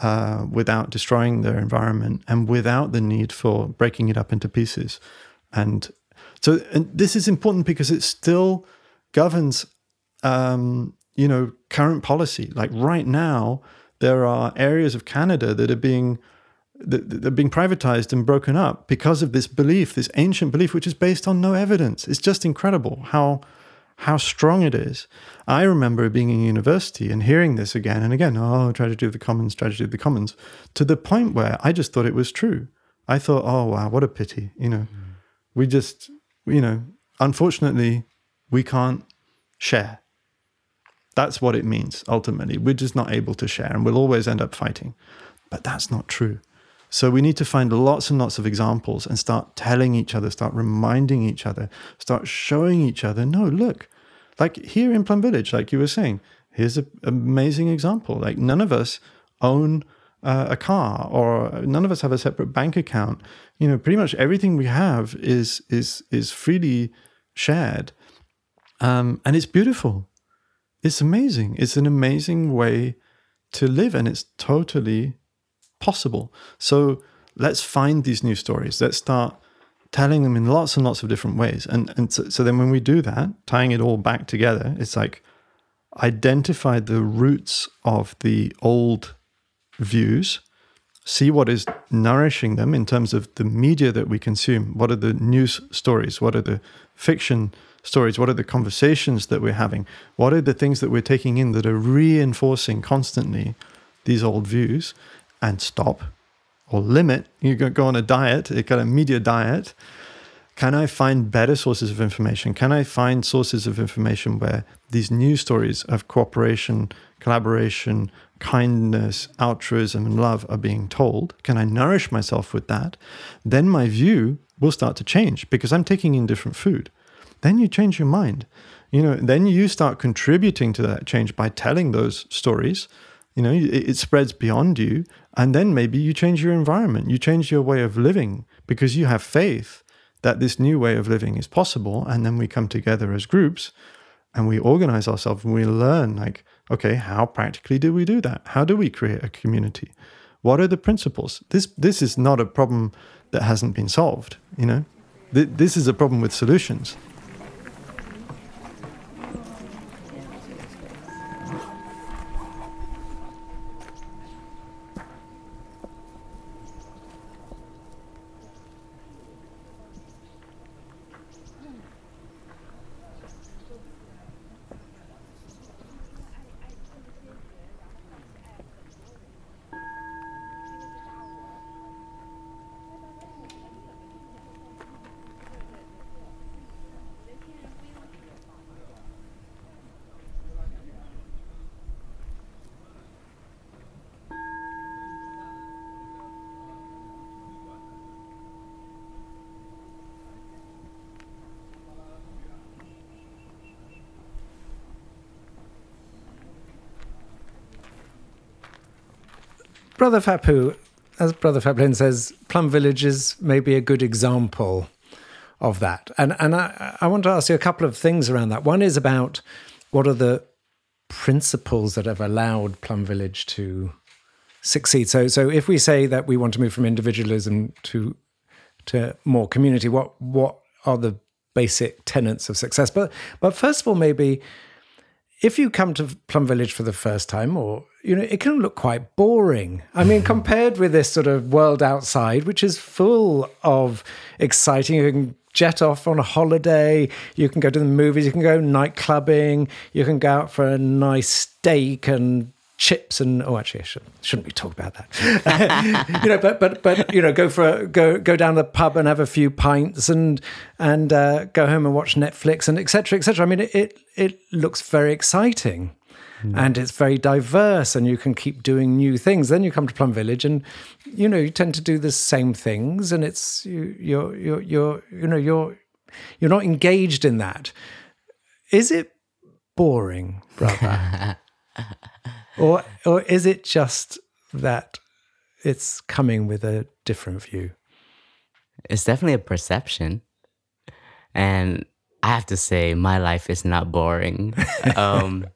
uh, without destroying their environment and without the need for breaking it up into pieces? And so, and this is important because it still governs um, you know, current policy. Like right now, there are areas of Canada that are being that, that are being privatized and broken up because of this belief, this ancient belief, which is based on no evidence. It's just incredible how how strong it is. I remember being in university and hearing this again and again. Oh, tragedy of the commons, tragedy of the commons, to the point where I just thought it was true. I thought, oh wow, what a pity. You know, mm-hmm. we just, you know, unfortunately, we can't share. That's what it means ultimately. We're just not able to share and we'll always end up fighting. But that's not true. So we need to find lots and lots of examples and start telling each other, start reminding each other, start showing each other, no, look, like here in Plum Village, like you were saying, here's an amazing example. Like none of us own uh, a car or none of us have a separate bank account. You know, pretty much everything we have is is is freely shared. Um, and it's beautiful it's amazing. It's an amazing way to live, and it's totally possible. So let's find these new stories. Let's start telling them in lots and lots of different ways. And and so, so then when we do that, tying it all back together, it's like identify the roots of the old views, see what is nourishing them in terms of the media that we consume. What are the news stories? What are the fiction stories? What are the conversations that we're having? What are the things that we're taking in that are reinforcing constantly these old views? And stop or limit. You go on a diet, a kind of media diet, can I find better sources of information? Can I find sources of information where these new stories of cooperation, collaboration, kindness, altruism, and love are being told? Can I nourish myself with that? Then my view will start to change because I'm taking in different food. Then you change your mind. You know, then you start contributing to that change by telling those stories. You know, it, it spreads beyond you. And then maybe you change your environment, you change your way of living because you have faith that this new way of living is possible. And then we come together as groups and we organize ourselves and we learn, like, okay, how practically do we do that? How do we create a community? What are the principles? This, this is not a problem that hasn't been solved, you know? This is a problem with solutions. Brother Phap as Brother Phap Linh says, Plum Village is maybe a good example of that. And and I, I want to ask you a couple of things around that. One is about what are the principles that have allowed Plum Village to succeed. So so if we say that we want to move from individualism to to more community, what what are the basic tenets of success? But but first of all, maybe if you come to Plum Village for the first time, or you know, it can look quite boring. I mean, hmm. compared with this sort of world outside, which is full of exciting. You can jet off on a holiday. You can go to the movies. You can go night clubbing. You can go out for a nice steak and chips and oh actually I should, shouldn't we talk about that? <laughs> You know but but but you know go for a, go go down the pub and have a few pints and and uh, go home and watch Netflix and etc etc I mean it, it, it looks very exciting mm. and it's very diverse and you can keep doing new things. Then you come to Plum Village and you know you tend to do the same things and it's you you're you're, you're you know you're you're not engaged in that. Is it boring brother <laughs> or or is it just that it's coming with a different view? It's definitely a perception, and I have to say, my life is not boring. <laughs> um,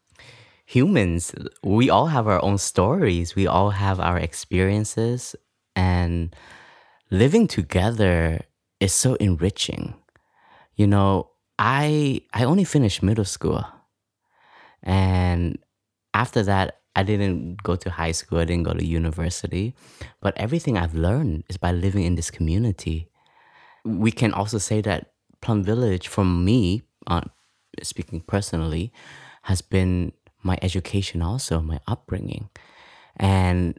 humans, we all have our own stories. We all have our experiences, and living together is so enriching. You know, I I only finished middle school, and after that, I didn't go to high school, I didn't go to university, but everything I've learned is by living in this community. We can also say that Plum Village, for me, uh, speaking personally, has been my education also, my upbringing. And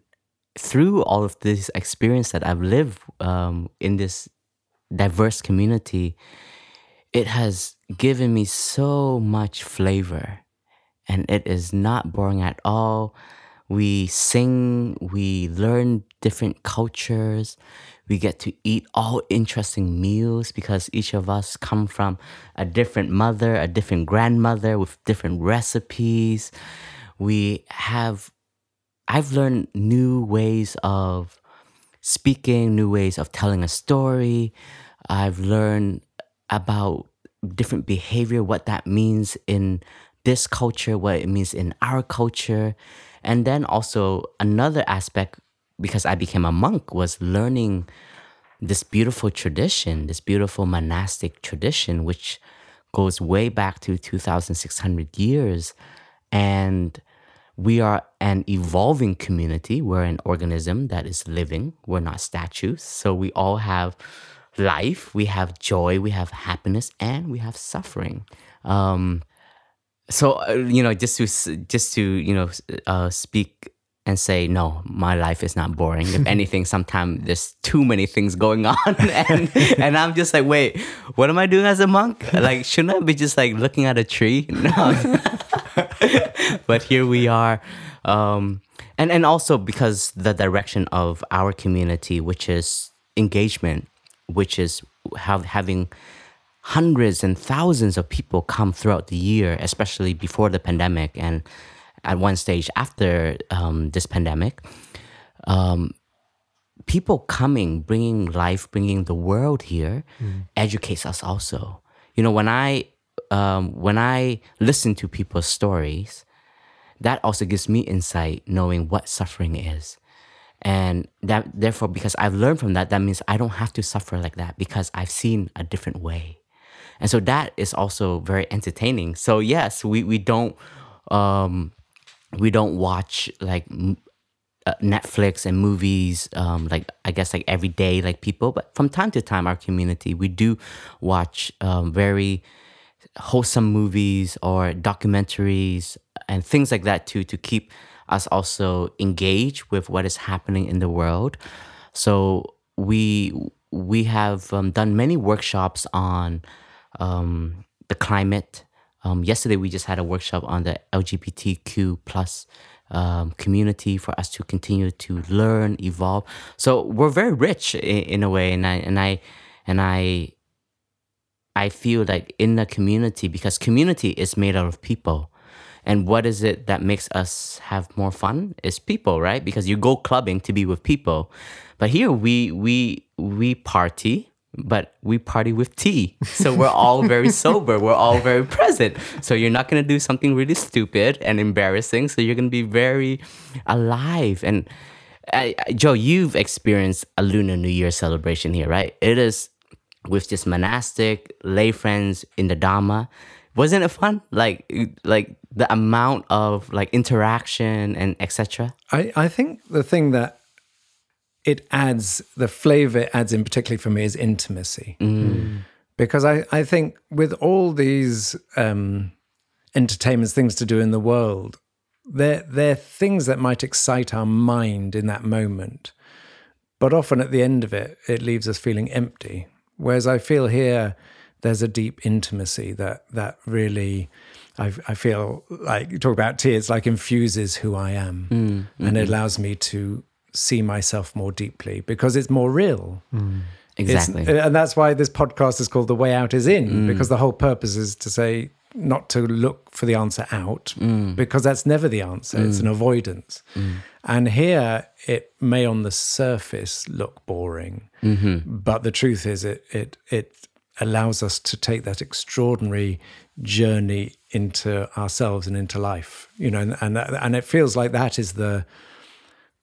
through all of this experience that I've lived um, in this diverse community, it has given me so much flavor and it is not boring at all. We sing, we learn different cultures, we get to eat all interesting meals because each of us come from a different mother, a different grandmother with different recipes. We have, I've learned new ways of speaking, new ways of telling a story. I've learned about different behavior, what that means in this culture, what it means in our culture. And then also another aspect, because I became a monk, was learning this beautiful tradition, this beautiful monastic tradition, which goes way back to 2,600 years. And we are an evolving community. We're an organism that is living. We're not statues. So we all have life, we have joy, we have happiness, and we have suffering. Um, so uh, you know just to just to you know uh, speak and say, no, my life is not boring. If <laughs> anything, sometimes there's too many things going on. <laughs> and, and I'm just like, wait, what am I doing as a monk? Like, shouldn't I be just like looking at a tree? <laughs> No. but here we are. Um, and, and also because the direction of our community, which is engagement, which is have, having hundreds and thousands of people come throughout the year, especially before the pandemic and at one stage after um, this pandemic, um, people coming, bringing life, bringing the world here, mm. educates us also. You know, when I um, when I listen to people's stories, that also gives me insight, knowing what suffering is, and that therefore, because I've learned from that, that means I don't have to suffer like that because I've seen a different way, and so that is also very entertaining. So yes, we we don't um, we don't watch like uh, Netflix and movies, um, like I guess like every day, like people. But from time to time, our community we do watch um, very wholesome movies or documentaries and things like that too to keep us also engaged with what is happening in the world. So we we have um, done many workshops on um, the climate um, yesterday, we just had a workshop on the LGBTQ plus um, community for us to continue to learn, evolve. So we're very rich in, in a way, and I and I and I I feel like in the community because community is made out of people. And what is it that makes us have more fun? Is people, right? Because you go clubbing to be with people. But here we we we party but we party with tea. So we're all very <laughs> sober. We're all very present. So you're not going to do something really stupid and embarrassing. So you're going to be very alive. And I, Jo, you've experienced a Lunar New Year celebration here, right? It is with just monastic lay friends in the Dharma. Wasn't it fun? Like, like the amount of like interaction and etc. I, I think the thing that it adds the flavor it adds in particularly for me is intimacy mm. because I, I think with all these um, entertainments things to do in the world they're, they're things that might excite our mind in that moment but often at the end of it it leaves us feeling empty whereas i feel here there's a deep intimacy that that really I, I feel like you talk about tea it's like infuses who i am mm. mm-hmm. and it allows me to see myself more deeply because it's more real. Mm. Exactly. It's, and that's why this podcast is called The Way Out is In, mm. because the whole purpose is to say, not to look for the answer out, mm. because that's never the answer. It's an mm. avoidance. Mm. And here, it may on the surface look boring, mm-hmm. but the truth is, it, it, it allows us to take that extraordinary journey into ourselves and into life, you know, and, and, and it feels like that is the,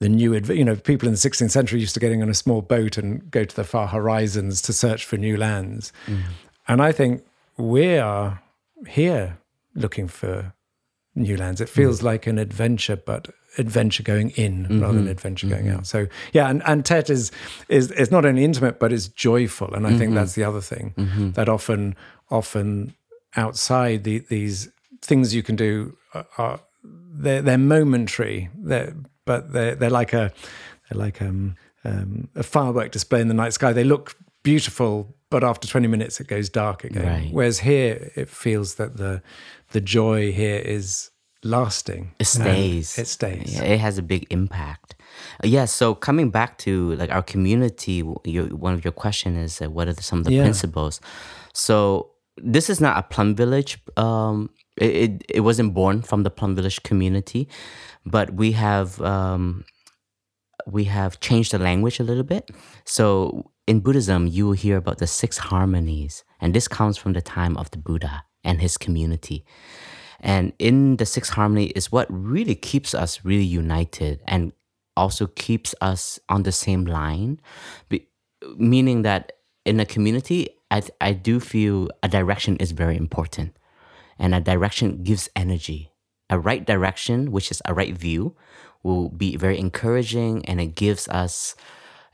the new, you know, people in the 16th century used to getting on a small boat and go to the far horizons to search for new lands. Mm. And I think we are here looking for new lands. It feels mm. like an adventure, but adventure going in mm-hmm. rather than adventure mm-hmm. going out. So yeah, and, and Tet is is is not only intimate but it's joyful, and I mm-hmm. think that's the other thing mm-hmm. that often often outside the, these things you can do are, are they're, they're momentary. They're but they're they're like a they're like um, um, a firework display in the night sky. They look beautiful, but after 20 minutes it goes dark again. Right. Whereas here it feels that the the joy here is lasting. It stays. It stays. Yeah, it has a big impact. Uh, yeah. So coming back to like our community, your, one of your question is uh, what are the, some of the yeah. principles? So this is not a plum village. Um, it, it, wasn't born from the plum village community but we have um, we have changed the language a little bit. So in Buddhism, you will hear about the six harmonies, and this comes from the time of the Buddha and his community. And in the six harmony is what really keeps us really united and also keeps us on the same line, Be, meaning that in a community, I, I do feel a direction is very important, and a direction gives energy a right direction, which is a right view, will be very encouraging and it gives us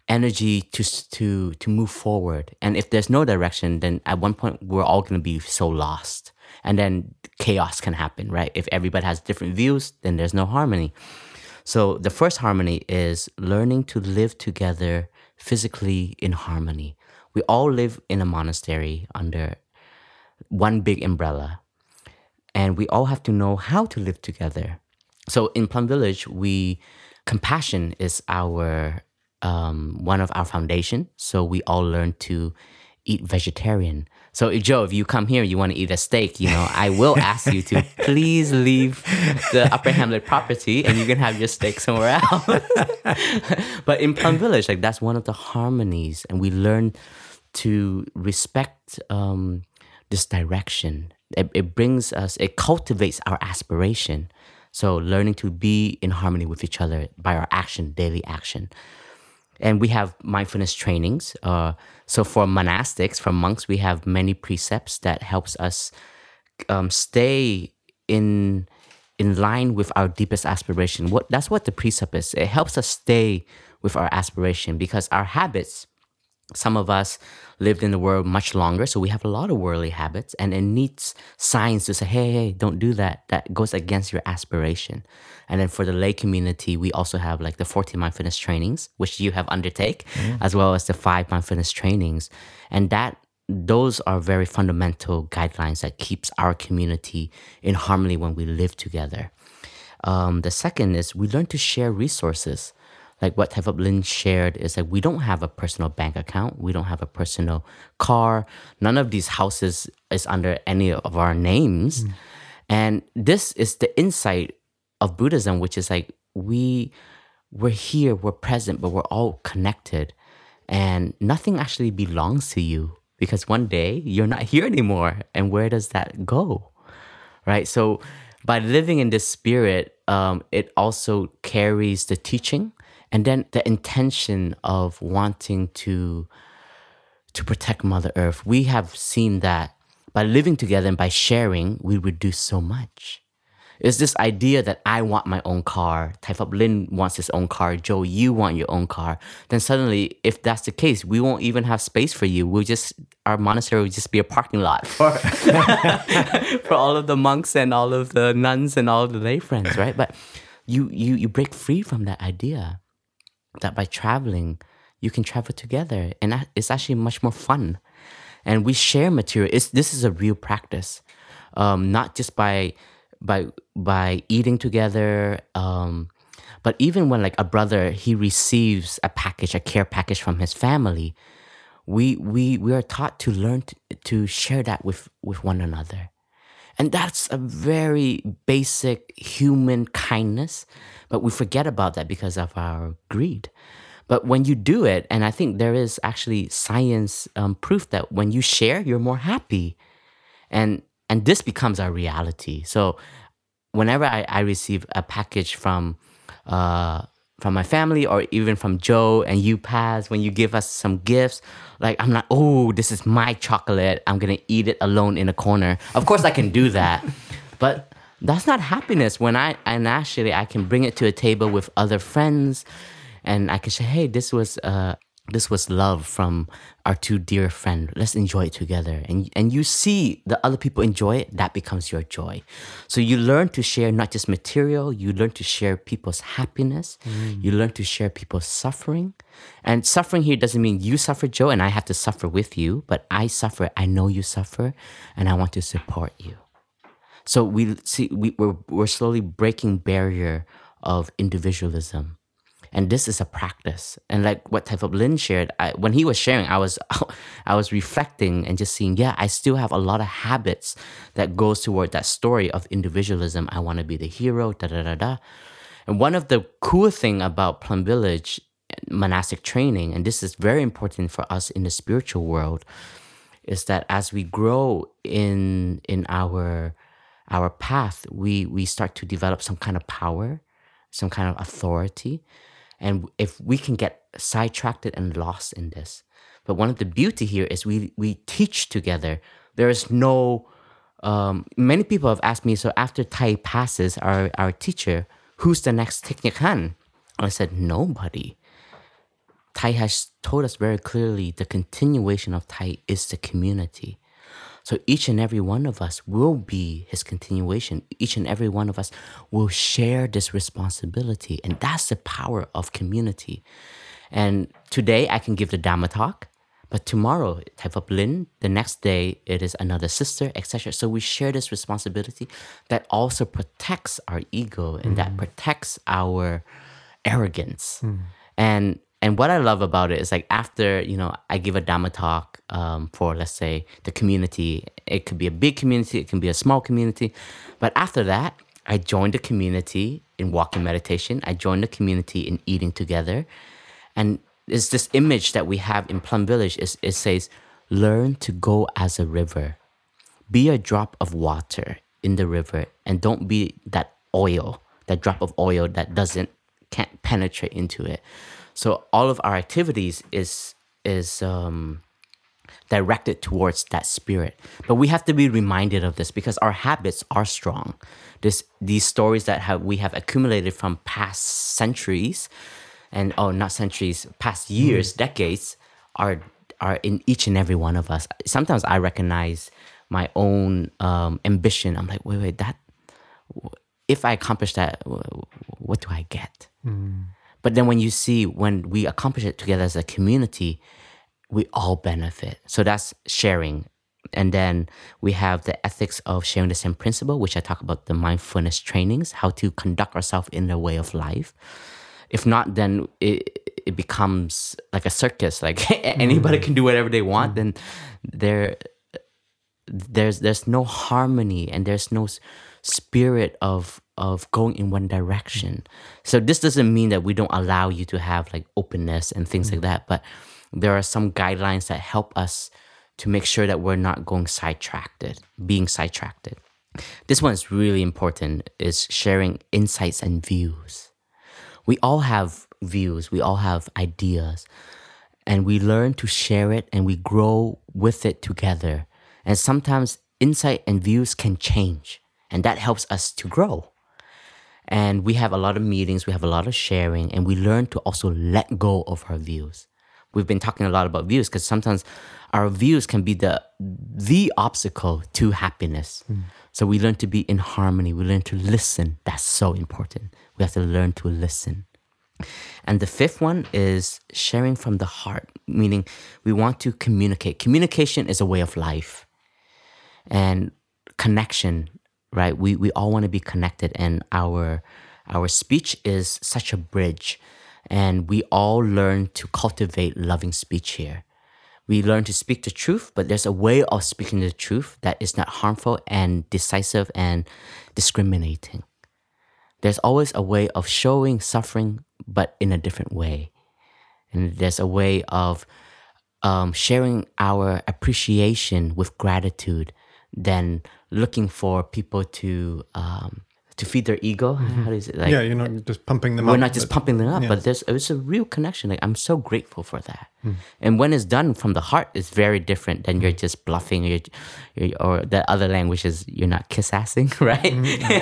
energy to to to move forward. And if there's no direction, then at one point we're all going to be so lost. And then chaos can happen, right? If everybody has different views, then there's no harmony. So the first harmony is learning to live together physically in harmony. We all live in a monastery under one big umbrella, and we all have to know how to live together. So in Plum Village, we compassion is our um, one of our foundation. So we all learn to eat vegetarian. So Jo, if you come here, you want to eat a steak, you know, I will <laughs> ask you to please leave the Upper Hamlet property and you can have your steak somewhere <laughs> else. <laughs> but in Plum Village, like that's one of the harmonies, and we learn to respect um, this direction. It, it brings us, it cultivates our aspiration. So learning to be in harmony with each other by our action, daily action and we have mindfulness trainings. Uh, so for monastics, for monks, we have many precepts that helps us um, stay in in line with our deepest aspiration. What that's what the precept is. It helps us stay with our aspiration because our habits some of us lived in the world much longer, so we have a lot of worldly habits, and it needs signs to say, hey, hey, don't do that. That goes against your aspiration. And then for the lay community, we also have like the 14 mindfulness trainings, which you have undertake, mm-hmm. as well as the five mindfulness trainings. And that those are very fundamental guidelines that keeps our community in harmony when we live together. Um, the second is we learn to share resources like what Thay Phap Linh shared is like we don't have a personal bank account. We don't have a personal car. None of these houses is under any of our names. Mm. And this is the insight of Buddhism, which is like we we're here, we're present, but we're all connected. And nothing actually belongs to you because one day you're not here anymore. And where does that go? Right? So by living in this spirit, um, it also carries the teaching and then the intention of wanting to to protect mother earth we have seen that by living together and by sharing we reduce so much it's this idea that I want my own car, Phap Linh wants his own car, Jo, you want your own car. Then suddenly, if that's the case, we won't even have space for you. We'll just, our monastery will just be a parking lot <laughs> for, <laughs> for all of the monks and all of the nuns and all the lay friends, right? But you, you, you break free from that idea that by traveling, you can travel together, and it's actually much more fun. And we share material. It's, this is a real practice, um, not just by by by eating together. Um, but even when like a brother he receives a package, a care package from his family, we we we are taught to learn to, to share that with with one another. And that's a very basic human kindness, but we forget about that because of our greed. But when you do it, and I think there is actually science um, proof that when you share, you're more happy, and and this becomes our reality. So whenever I, I receive a package from uh, from my family or even from Jo and you pass when you give us some gifts, like I'm not, oh, this is my chocolate. I'm gonna eat it alone in a corner. Of course I can do that. <laughs> but that's not happiness when I and actually I can bring it to a table with other friends and I can say, hey, this was uh this was love from our two dear friend. Let's enjoy it together. And and you see the other people enjoy it, that becomes your joy. So you learn to share not just material, you learn to share people's happiness, mm. you learn to share people's suffering. And suffering here doesn't mean you suffer, Jo, and I have to suffer with you, but I suffer, I know you suffer, and I want to support you. So we see we, we're, we're slowly breaking barrier of individualism and this is a practice. And like what Phap Linh shared I, when he was sharing i was <laughs> i was reflecting and just seeing yeah i still have a lot of habits that goes toward that story of individualism. I want to be the hero da da da da. And one of the cool thing about plum village monastic training and this is very important for us in the spiritual world is that as we grow in in our our path we we start to develop some kind of power some kind of authority and if we can get sidetracked and lost in this. But one of the beauty here is we we teach together. There is no um, many people have asked me, so after Thay passes our, our teacher, who's the next Nhat I said, nobody. Thay has told us very clearly the continuation of Thay is the community. So each and every one of us will be his continuation. Each and every one of us will share this responsibility. And that's the power of community. And today I can give the Dhamma talk, but tomorrow, Thay Phap Linh, the next day it is another sister, etc. So we share this responsibility that also protects our ego and that mm. protects our arrogance. Mm. And and what I love about it is like after you know I give a Dharma talk um, for let's say the community. It could be a big community, it can be a small community, but after that, I join the community in walking meditation. I join the community in eating together, and it's this image that we have in Plum Village. Is it says, "Learn to go as a river, be a drop of water in the river, and don't be that oil, that drop of oil that doesn't can't penetrate into it." So all of our activities is is um, directed towards that spirit. But we have to be reminded of this because our habits are strong. This these stories that have we have accumulated from past centuries and oh not centuries, past years, decades are are in each and every one of us. Sometimes I recognize my own um, ambition. I'm like, wait, wait, that if I accomplish that, what do I get? But then when you see when we accomplish it together as a community, we all benefit. So that's sharing. And then we have the ethics of sharing the same principle, which I talk about the mindfulness trainings, how to conduct ourselves in the way of life. If not, then it, it becomes like a circus. Like <laughs> anybody can do whatever they want. Mm. Then there, there's there's no harmony and there's no spirit of of going in one direction. So this doesn't mean that we don't allow you to have like openness and things like mm. that, but there are some guidelines that help us to make sure that we're not going sidetracked, being sidetracked. This one is really important is sharing insights and views. We all have views, we all have ideas, and we learn to share it and we grow with it together. And sometimes insight and views can change, and that helps us to grow. And we have a lot of meetings, we have a lot of sharing, and we learn to also let go of our views. We've been talking a lot about views because sometimes our views can be the the obstacle to happiness. Hmm. So we learn to be in harmony. We learn to listen. That's so important. We have to learn to listen. And the fifth one is sharing from the heart, meaning we want to communicate. Communication is a way of life. And connection, right? We we all want to be connected and our our speech is such a bridge. And we all learn to cultivate loving speech here. We learn to speak the truth, but there's a way of speaking the truth that is not harmful and decisive and discriminating. There's always a way of showing suffering, but in a different way. And there's a way of um, sharing our appreciation with gratitude than looking for people to um, to feed their ego. How is it like? yeah, you're not just pumping them up. we're up. not just but- pumping them up, yeah. but there's it's a real connection. Like I'm so grateful for that. And when it's done from the heart, it's very different than you're just bluffing, or, you're, or the other language is you're not kiss assing, <laughs> right?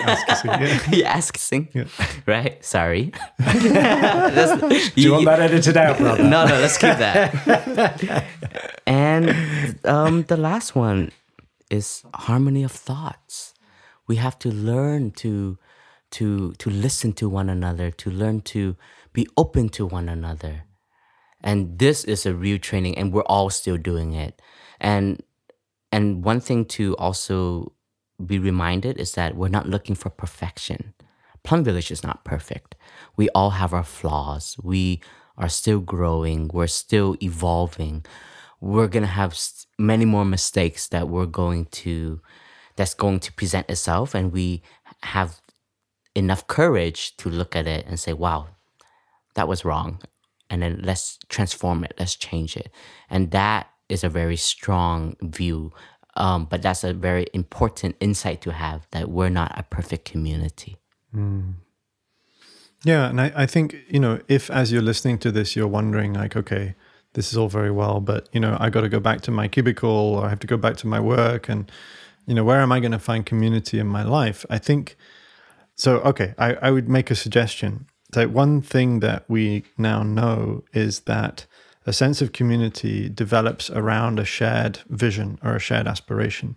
ass-kissing, <laughs> yeah. <laughs> kissing, Yeah. right? Sorry. Do you want that edited out, brother? no, no, let's keep that. and um, the last one is harmony of thoughts. We have to learn to to to listen to one another, to learn to be open to one another. And this is a real training and we're all still doing it. And and one thing to also be reminded is that we're not looking for perfection. Plum Village is not perfect. We all have our flaws. We are still growing. We're still evolving. We're gonna have many more mistakes that we're going to, that's going to present itself, and we have enough courage to look at it and say, "Wow, that was wrong," and then let's transform it. Let's change it, and that is a very strong view. Um, but that's a very important insight to have that we're not a perfect community. Yeah, and I, I think, you know, if as you're listening to this, you're wondering, like, okay, this is all very well, but, you know, I got to go back to my cubicle or I have to go back to my work and, you know, where am I going to find community in my life? I think, so, okay, I, I would make a suggestion. So, one thing that we now know is that a sense of community develops around a shared vision or a shared aspiration.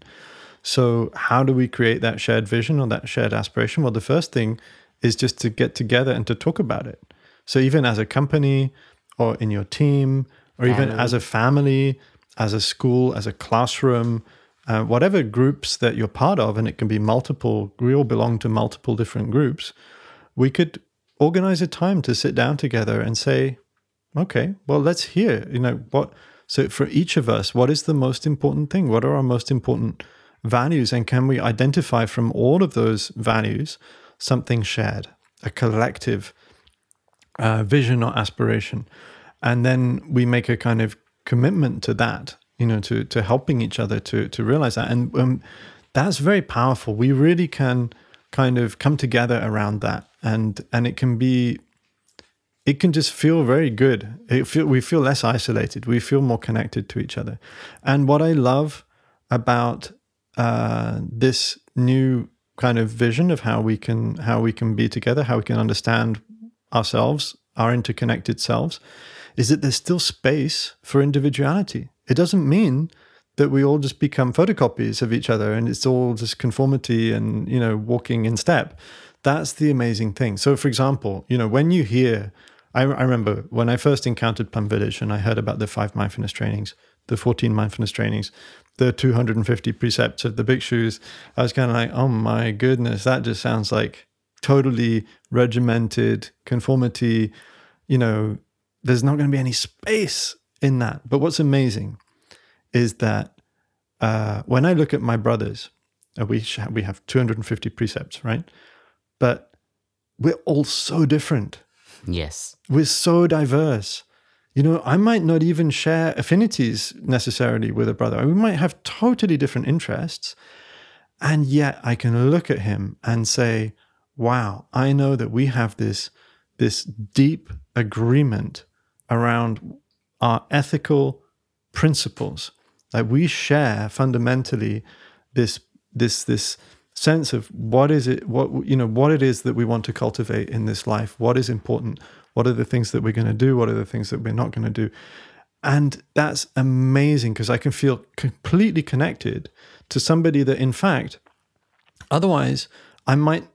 So, how do we create that shared vision or that shared aspiration? Well, the first thing is just to get together and to talk about it. So, even as a company or in your team, or even as a family, as a school, as a classroom, uh, whatever groups that you're part of, and it can be multiple, we all belong to multiple different groups, we could organize a time to sit down together and say, okay, well, let's hear, you know, what, so for each of us, what is the most important thing? What are our most important values? And can we identify from all of those values something shared, a collective uh, vision or aspiration? And then we make a kind of commitment to that, you know, to, to helping each other to, to realize that. And um, that's very powerful. We really can kind of come together around that. And, and it can be it can just feel very good. It feel, we feel less isolated. We feel more connected to each other. And what I love about uh, this new kind of vision of how we can how we can be together, how we can understand ourselves, our interconnected selves, is that there's still space for individuality. It doesn't mean that we all just become photocopies of each other and it's all just conformity and you know walking in step. That's the amazing thing. So, for example, you know when you hear I, I remember when I first encountered Village and I heard about the five mindfulness trainings, the 14 mindfulness trainings, the 250 precepts of the bhikshus I was kind of like, oh my goodness, that just sounds like totally regimented conformity. You know, there's not going to be any space in that. But what's amazing is that uh, when I look at my brothers, uh, we we have 250 precepts, right? But we're all so different. Yes. We're so diverse. You know, I might not even share affinities necessarily with a brother. We might have totally different interests. And yet I can look at him and say, wow, I know that we have this, this deep agreement around our ethical principles. Like we share fundamentally this, this, this sense of what is it what you know what it is that we want to cultivate in this life what is important what are the things that we're going to do what are the things that we're not going to do and that's amazing because i can feel completely connected to somebody that in fact otherwise i might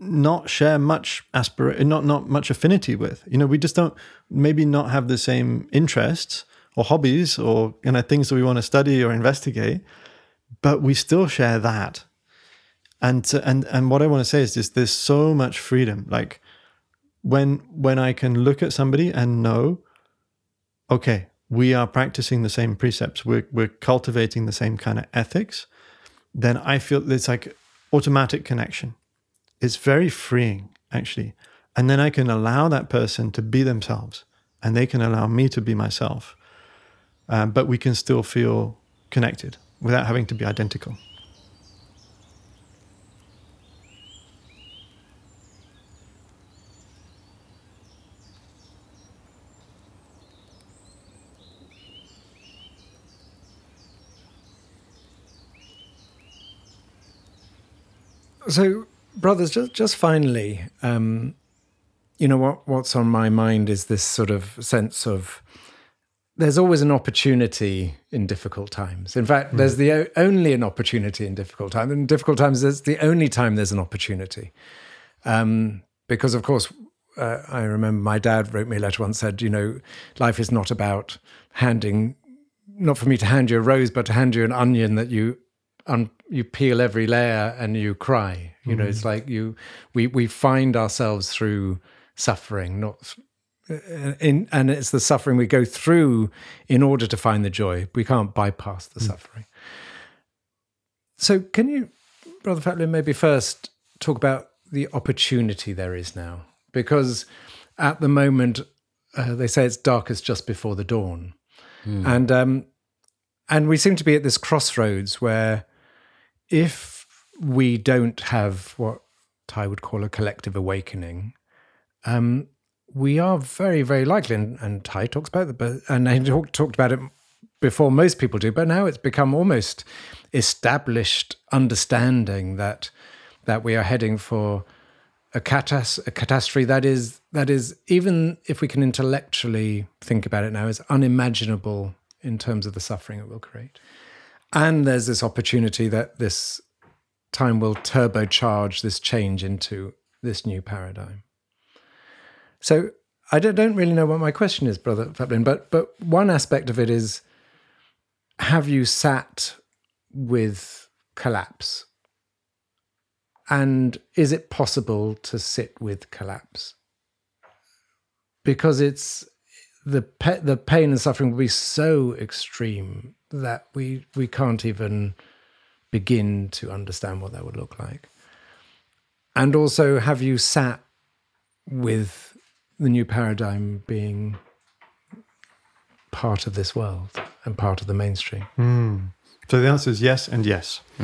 not share much aspir not not much affinity with you know we just don't maybe not have the same interests or hobbies or you know things that we want to study or investigate but we still share that and to, and and what I want to say is just there's so much freedom. Like when when I can look at somebody and know, okay, we are practicing the same precepts. We're we're cultivating the same kind of ethics. Then I feel it's like automatic connection. It's very freeing actually, and then I can allow that person to be themselves, and they can allow me to be myself. Uh, but we can still feel connected without having to be identical. So, brothers, just just finally, um, you know what what's on my mind is this sort of sense of there's always an opportunity in difficult times. In fact, mm. there's the only an opportunity in difficult times. In difficult times, there's the only time there's an opportunity, um, because of course. Uh, I remember my dad wrote me a letter once said, you know, life is not about handing, not for me to hand you a rose, but to hand you an onion that you un, you peel every layer and you cry. You know, it's mm. like you we we find ourselves through suffering, not in, and it's the suffering we go through in order to find the joy. We can't bypass the mm. suffering. So, can you, Brother Phap Linh, maybe first talk about the opportunity there is now? Because at the moment, uh, they say it's darkest just before the dawn, mm. and um, and we seem to be at this crossroads where if we don't have what Thay would call a collective awakening, um, we are very, very likely, and, and Thay talks about it, and he talk, talked about it before most people do, but now it's become almost established understanding that that we are heading for a, catas- a catastrophe that is that is even if we can intellectually think about it now is unimaginable in terms of the suffering it will create. And there's this opportunity that this time will turbocharge this change into this new paradigm. So I don't, really know what my question is, Brother Phap Linh, but but one aspect of it is have you sat with collapse? And is it possible to sit with collapse? Because it's the pe- the pain and suffering will be so extreme that we we can't even begin to understand what that would look like. And also, have you sat with the new paradigm being part of this world and part of the mainstream? Mm. So the answer is yes and yes. <laughs>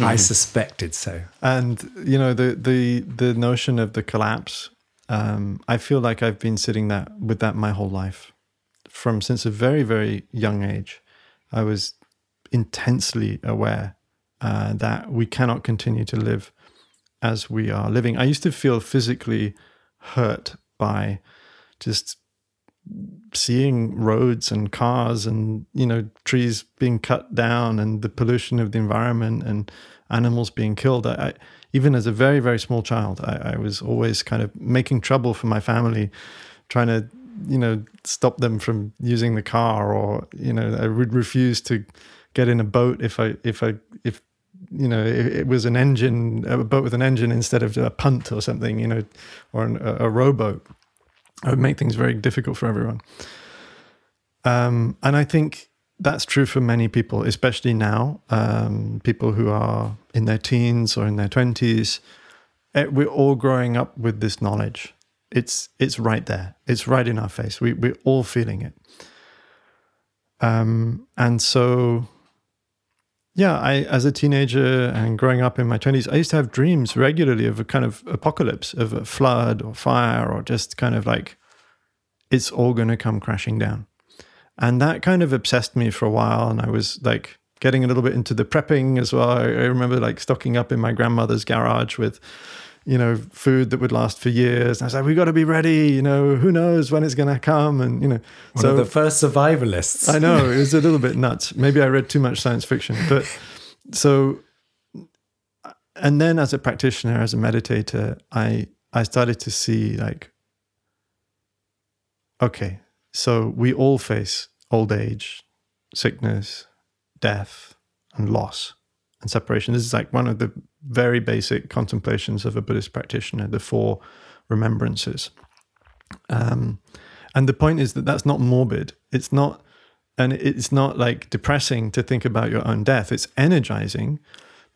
I suspected so. And you know the the the notion of the collapse. Um, I feel like I've been sitting that with that my whole life, from since a very very young age. I was intensely aware uh, that we cannot continue to live as we are living. I used to feel physically hurt by just seeing roads and cars and you know trees being cut down and the pollution of the environment and animals being killed I, even as a very very small child I, I, was always kind of making trouble for my family trying to you know stop them from using the car or you know i would refuse to get in a boat if i if i if you know it, it was an engine a boat with an engine instead of a punt or something you know or an, a, a rowboat it would make things very difficult for everyone. Um, and I think that's true for many people, especially now, um, people who are in their teens or in their 20s. Eh, we're all growing up with this knowledge. It's it's right there. It's right in our face. We we're all feeling it. Um, and so, yeah, I as a teenager and growing up in my twenties, I used to have dreams regularly of a kind of apocalypse, of a flood or fire, or just kind of like it's all going to come crashing down. And that kind of obsessed me for a while. And I was like getting a little bit into the prepping as well. I, I remember like stocking up in my grandmother's garage with, you know, food that would last for years. And I was like, we got to be ready. You know, who knows when it's going to come? And, you know, One so the first survivalists. I know it was a little bit <laughs> nuts. Maybe I read too much science fiction. But so, and then as a practitioner, as a meditator, I, I started to see like Okay, so we all face old age, sickness, death, and loss and separation. This is like one of the very basic contemplations of a Buddhist practitioner, the four remembrances. Um, and the point is that that's not morbid. It's not, and it's not like depressing to think about your own death. It's energizing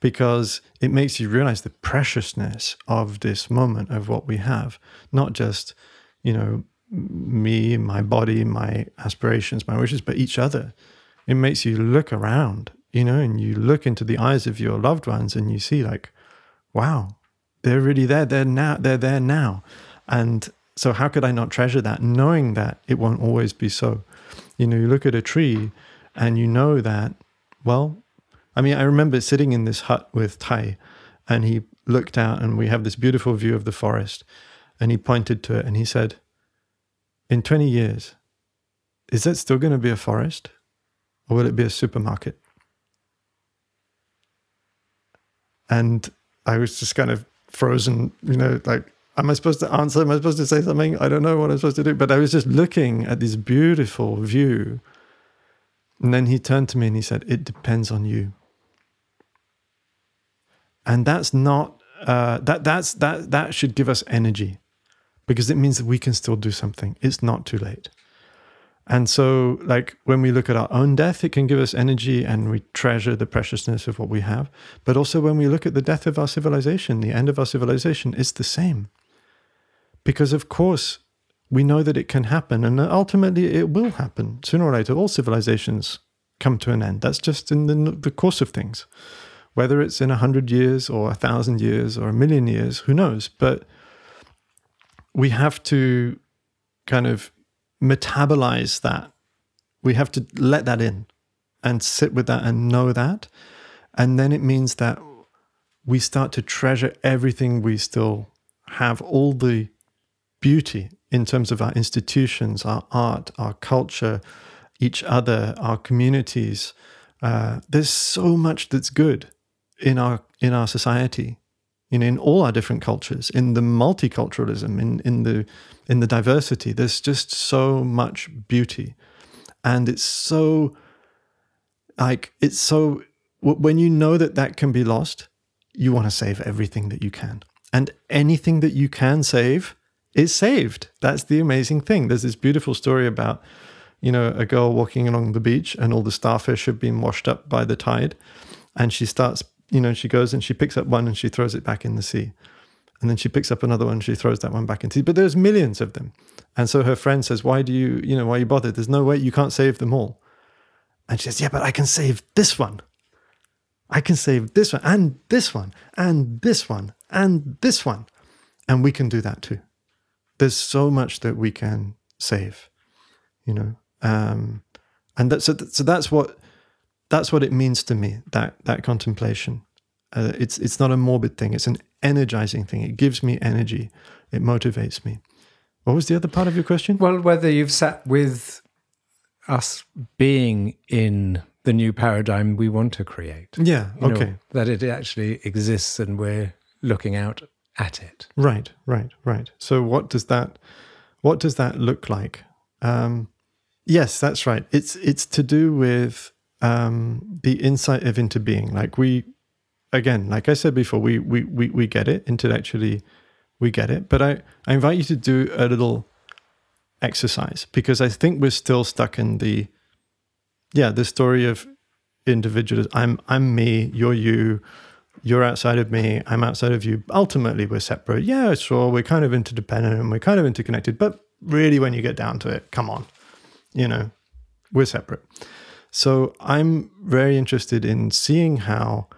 because it makes you realize the preciousness of this moment of what we have, not just, you know, me, my body, my aspirations, my wishes, but each other. It makes you look around, you know, and you look into the eyes of your loved ones and you see like, wow, they're really there. They're now, they're there now. And so how could I not treasure that, knowing that it won't always be so? You know, you look at a tree and you know that, well, I mean, I remember sitting in this hut with Thay and he looked out and we have this beautiful view of the forest and he pointed to it and he said, in 20 years, is that still going to be a forest or will it be a supermarket? And I was just kind of frozen, you know, like, am I supposed to answer? Am I supposed to say something? I don't know what I'm supposed to do. But I was just looking at this beautiful view. And then he turned to me and he said, It depends on you. And that's not, uh, that, that's, that, that should give us energy because it means that we can still do something. It's not too late. And so, like when we look at our own death, it can give us energy and we treasure the preciousness of what we have. But also, when we look at the death of our civilization, the end of our civilization, it's the same. Because, of course, we know that it can happen and ultimately it will happen. Sooner or later, all civilizations come to an end. That's just in the, the course of things. Whether it's in a hundred years or a thousand years or a million years, who knows? But we have to kind of metabolize that. We have to let that in and sit with that and know that. And then it means that we start to treasure everything we still have all the beauty in terms of our institutions, our art, our culture, each other, our communities. Uh, there's so much that's good in our in our society, in in all our different cultures, in the multiculturalism, in in the in the diversity. There's just so much beauty, and it's so like it's so when you know that that can be lost, you want to save everything that you can, and anything that you can save is saved. That's the amazing thing. There's this beautiful story about you know a girl walking along the beach, and all the starfish have been washed up by the tide, and she starts you know she goes and she picks up one and she throws it back in the sea. And then she picks up another one and she throws that one back into sea. but there's millions of them. And so her friend says why do you you know why are you bothered? There's no way you can't save them all. And she says yeah but i can save this one. I can save this one and this one and this one and this one. And we can do that too. There's so much that we can save you know? Um and that, so, so that's what that's what it means to me that that contemplation uh, it's it's not a morbid thing it's an energizing thing. It gives me energy. It motivates me. What was the other part of your question? Well whether you've sat with us being in the new paradigm we want to create. Yeah You know, okay. that it actually exists and we're looking out at it. Right right right. So what does that what does that look like? Um yes that's right. It's it's to do with um the insight of into being like we again like i said before we we we, we get it. Intellectually we get it. But i i invite you to do a little exercise because i think we're still stuck in the yeah the story of individuals i'm i'm me you're you you're outside of me i'm outside of you. Ultimately we're separate. Yeah sure we're kind of interdependent and we're kind of interconnected but really when you get down to it come on you know we're separate. So i'm very interested in seeing how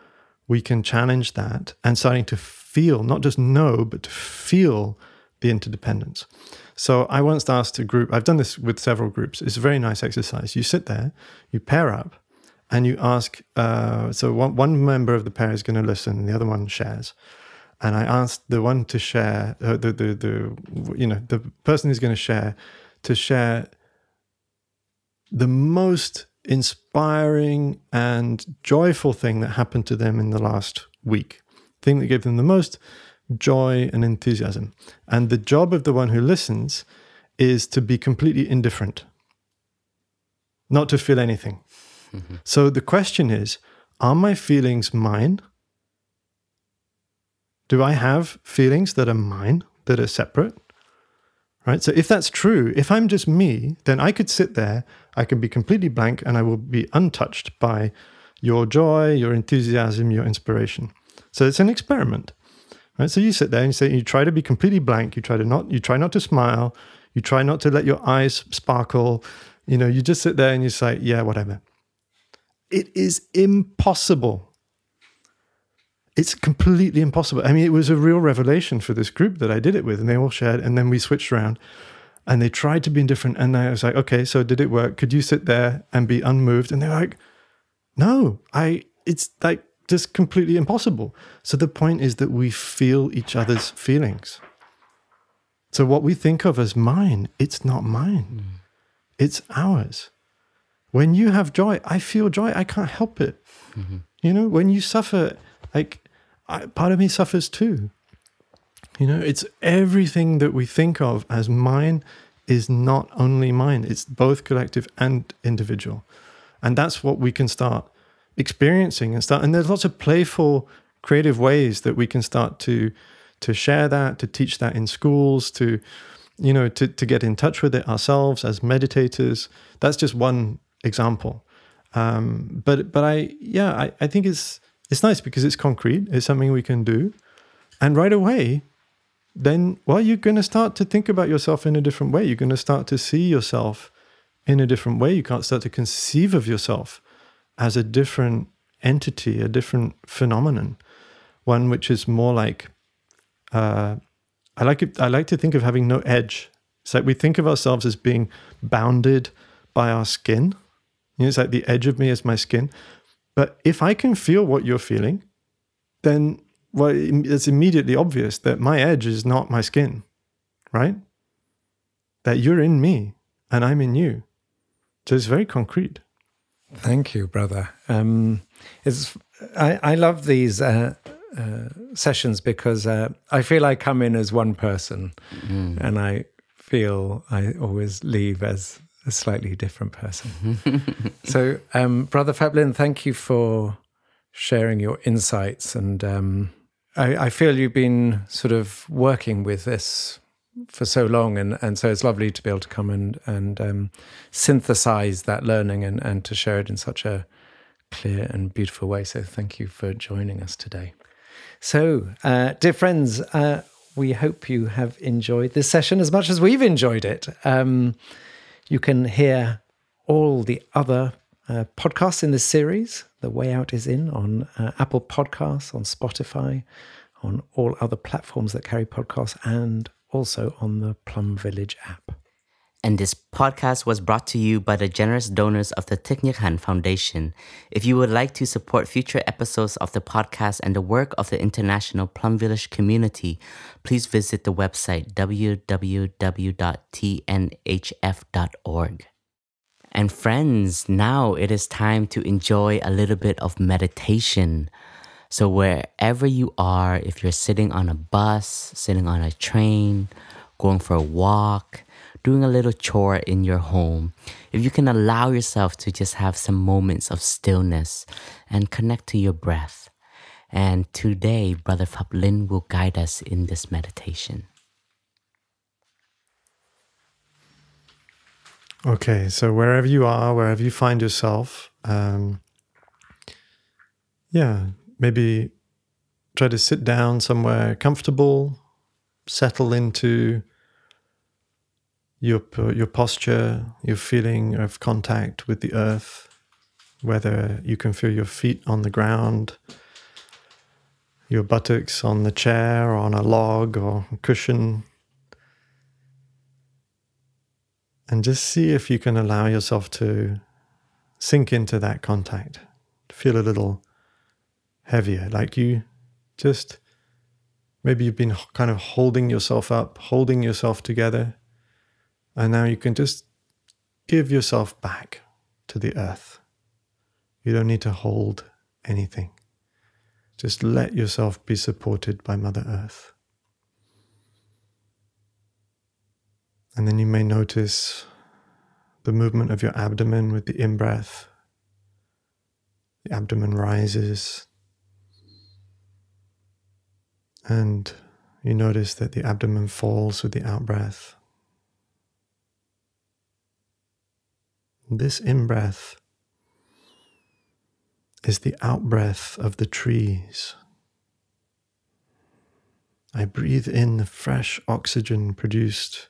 we can challenge that and starting to feel not just know but to feel the interdependence. So i once asked a group i've done this with several groups. It's a very nice exercise. You sit there you pair up and you ask uh, so one, one member of the pair is going to listen and the other one shares. And i asked the one to share uh, the, the the you know the person who's going to share to share the most inspiring and joyful thing that happened to them in the last week. Thing that gave them the most joy and enthusiasm. And the job of the one who listens is to be completely indifferent. Not to feel anything. Mm-hmm. So the question is Are my feelings mine? Do I have feelings that are mine, that are separate? Right? So if that's true, if I'm just me, then I could sit there, I can be completely blank, and I will be untouched by your joy, your enthusiasm, your inspiration. So it's an experiment. Right? So you sit there and you say you try to be completely blank, you try to not you try not to smile, you try not to let your eyes sparkle, you know, you just sit there and you say, yeah, whatever. It is impossible. It's completely impossible. I mean, it was a real revelation for this group that I did it with, and they all shared, and then we switched around and they tried to be indifferent. And I was like, okay, so did it work? Could you sit there and be unmoved? And they're like, no, I, it's like just completely impossible. So the point is that we feel each other's feelings. So what we think of as mine, it's not mine, mm-hmm. it's ours. When you have joy, I feel joy. I can't help it. Mm-hmm. You know, when you suffer, like I, part of me suffers too. You know, it's everything that we think of as mine is not only mine, it's both collective and individual. And that's what we can start experiencing and start. And there's lots of playful, creative ways that we can start to to share that, to teach that in schools, to you know, to, to get in touch with it ourselves as meditators. That's just one example. Um, but but I yeah, I, I think it's it's nice because it's concrete, it's something we can do. And right away, then well, you're gonna start to think about yourself in a different way. You're gonna start to see yourself in a different way. You can't start to conceive of yourself as a different entity, a different phenomenon, one which is more like uh, I like it. I like to think of having no edge. It's like we think of ourselves as being bounded by our skin. You know, it's like the edge of me is my skin. But if I can feel what you're feeling, then well, it's immediately obvious that my edge is not my skin, right? That you're in me and I'm in you. So it's very concrete. Thank you, brother. Um, it's I, I love these uh, uh, sessions because uh, I feel I come in as one person, mm. and I feel I always leave as a slightly different person. <laughs> <laughs> so, um, brother Phap Linh, thank you for sharing your insights, and um, I, I feel you've been sort of working with this for so long, and, and so it's lovely to be able to come and and um, synthesize that learning and, and to share it in such a clear and beautiful way. So thank you for joining us today. So, uh, dear friends, uh, we hope you have enjoyed this session as much as we've enjoyed it. Um, you can hear all the other uh, podcasts in this series. The Way Out is in on uh, Apple Podcasts, on Spotify, on all other platforms that carry podcasts, and also on the Plum Village app. And this podcast was brought to you by the generous donors of the Thich Foundation. If you would like to support future episodes of the podcast and the work of the international Plum Village community, please visit the website www.tnhf.org. And friends, now it is time to enjoy a little bit of meditation. So, wherever you are, if you're sitting on a bus, sitting on a train, going for a walk, doing a little chore in your home, if you can allow yourself to just have some moments of stillness and connect to your breath. And today, Brother Phap Linh will guide us in this meditation. Okay, so wherever you are, wherever you find yourself, um, yeah, maybe try to sit down somewhere comfortable, settle into your your posture, your feeling of contact with the earth, whether you can feel your feet on the ground, your buttocks on the chair or on a log or a cushion. And just see if you can allow yourself to sink into that contact, feel a little heavier, like you just maybe you've been kind of holding yourself up, holding yourself together. And now you can just give yourself back to the earth. You don't need to hold anything. Just let yourself be supported by Mother Earth. And then you may notice the movement of your abdomen with the in breath. The abdomen rises, and you notice that the abdomen falls with the out breath. This in breath is the out breath of the trees. I breathe in the fresh oxygen produced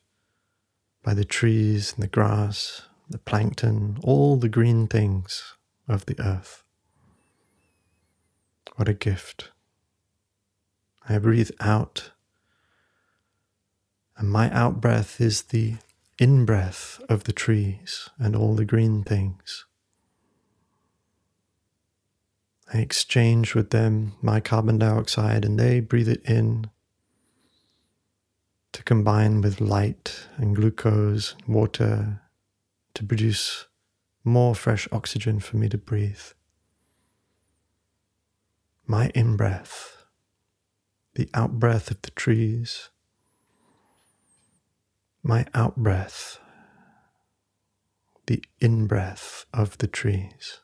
by the trees and the grass, the plankton, all the green things of the earth. What a gift. I breathe out. And my out breath is the in breath of the trees and all the green things. I exchange with them my carbon dioxide and they breathe it in to combine with light and glucose, and water to produce more fresh oxygen for me to breathe. My in breath the out breath of the trees, my out breath, the in breath of the trees.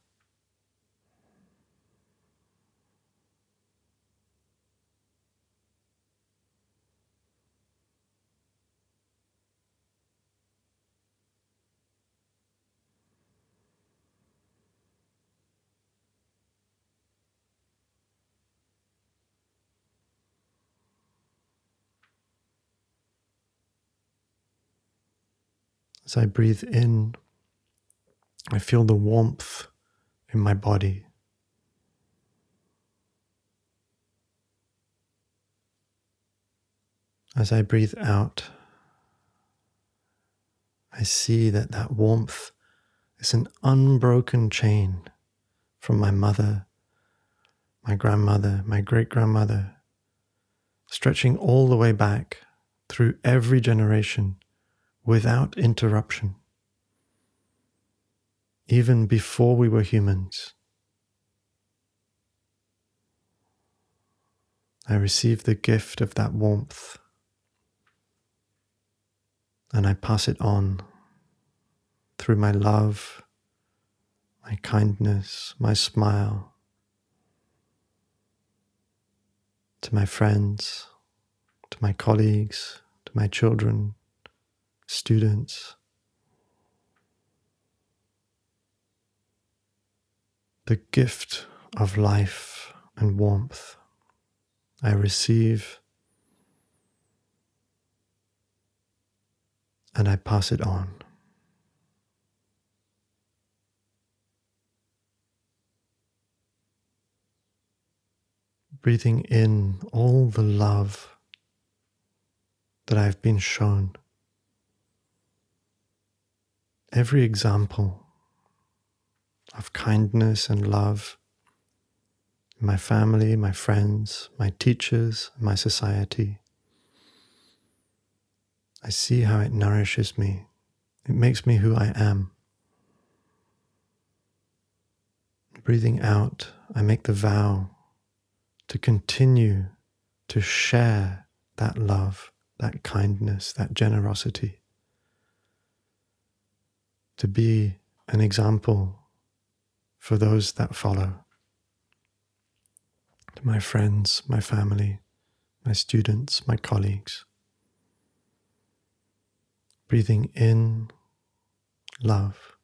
As I breathe in, I feel the warmth in my body. As I breathe out, I see that that warmth is an unbroken chain from my mother, my grandmother, my great grandmother, stretching all the way back through every generation without interruption. Even before we were humans, I receive the gift of that warmth. And I pass it on through my love, my kindness, my smile to my friends, to my colleagues, to my children, students. The gift of life and warmth I receive and I pass it on. Breathing in all the love that I've been shown. Every example of kindness and love my family, my friends, my teachers, my society. I see how it nourishes me. It makes me who I am. Breathing out, I make the vow to continue to share that love, that kindness, that generosity. To be an example for those that follow to my friends, my family, my students, my colleagues. Breathing in love,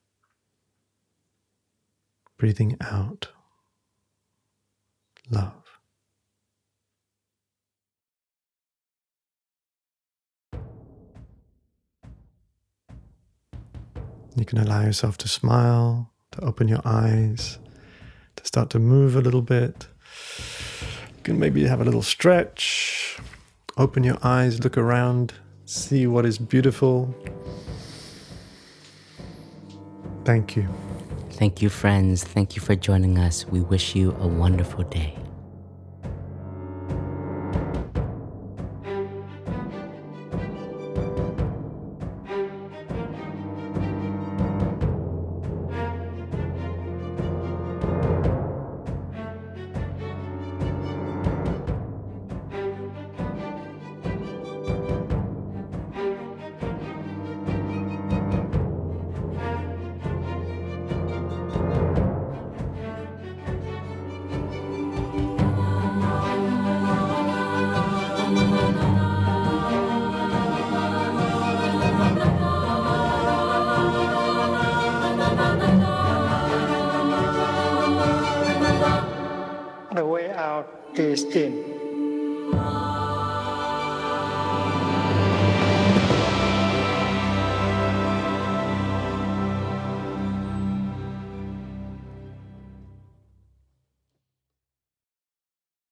breathing out love. You can allow yourself to smile, to open your eyes, to start to move a little bit You can maybe have a little stretch, open your eyes, look around, see what is beautiful. Thank you. Thank you, friends. Thank you for joining us. We wish you a wonderful day.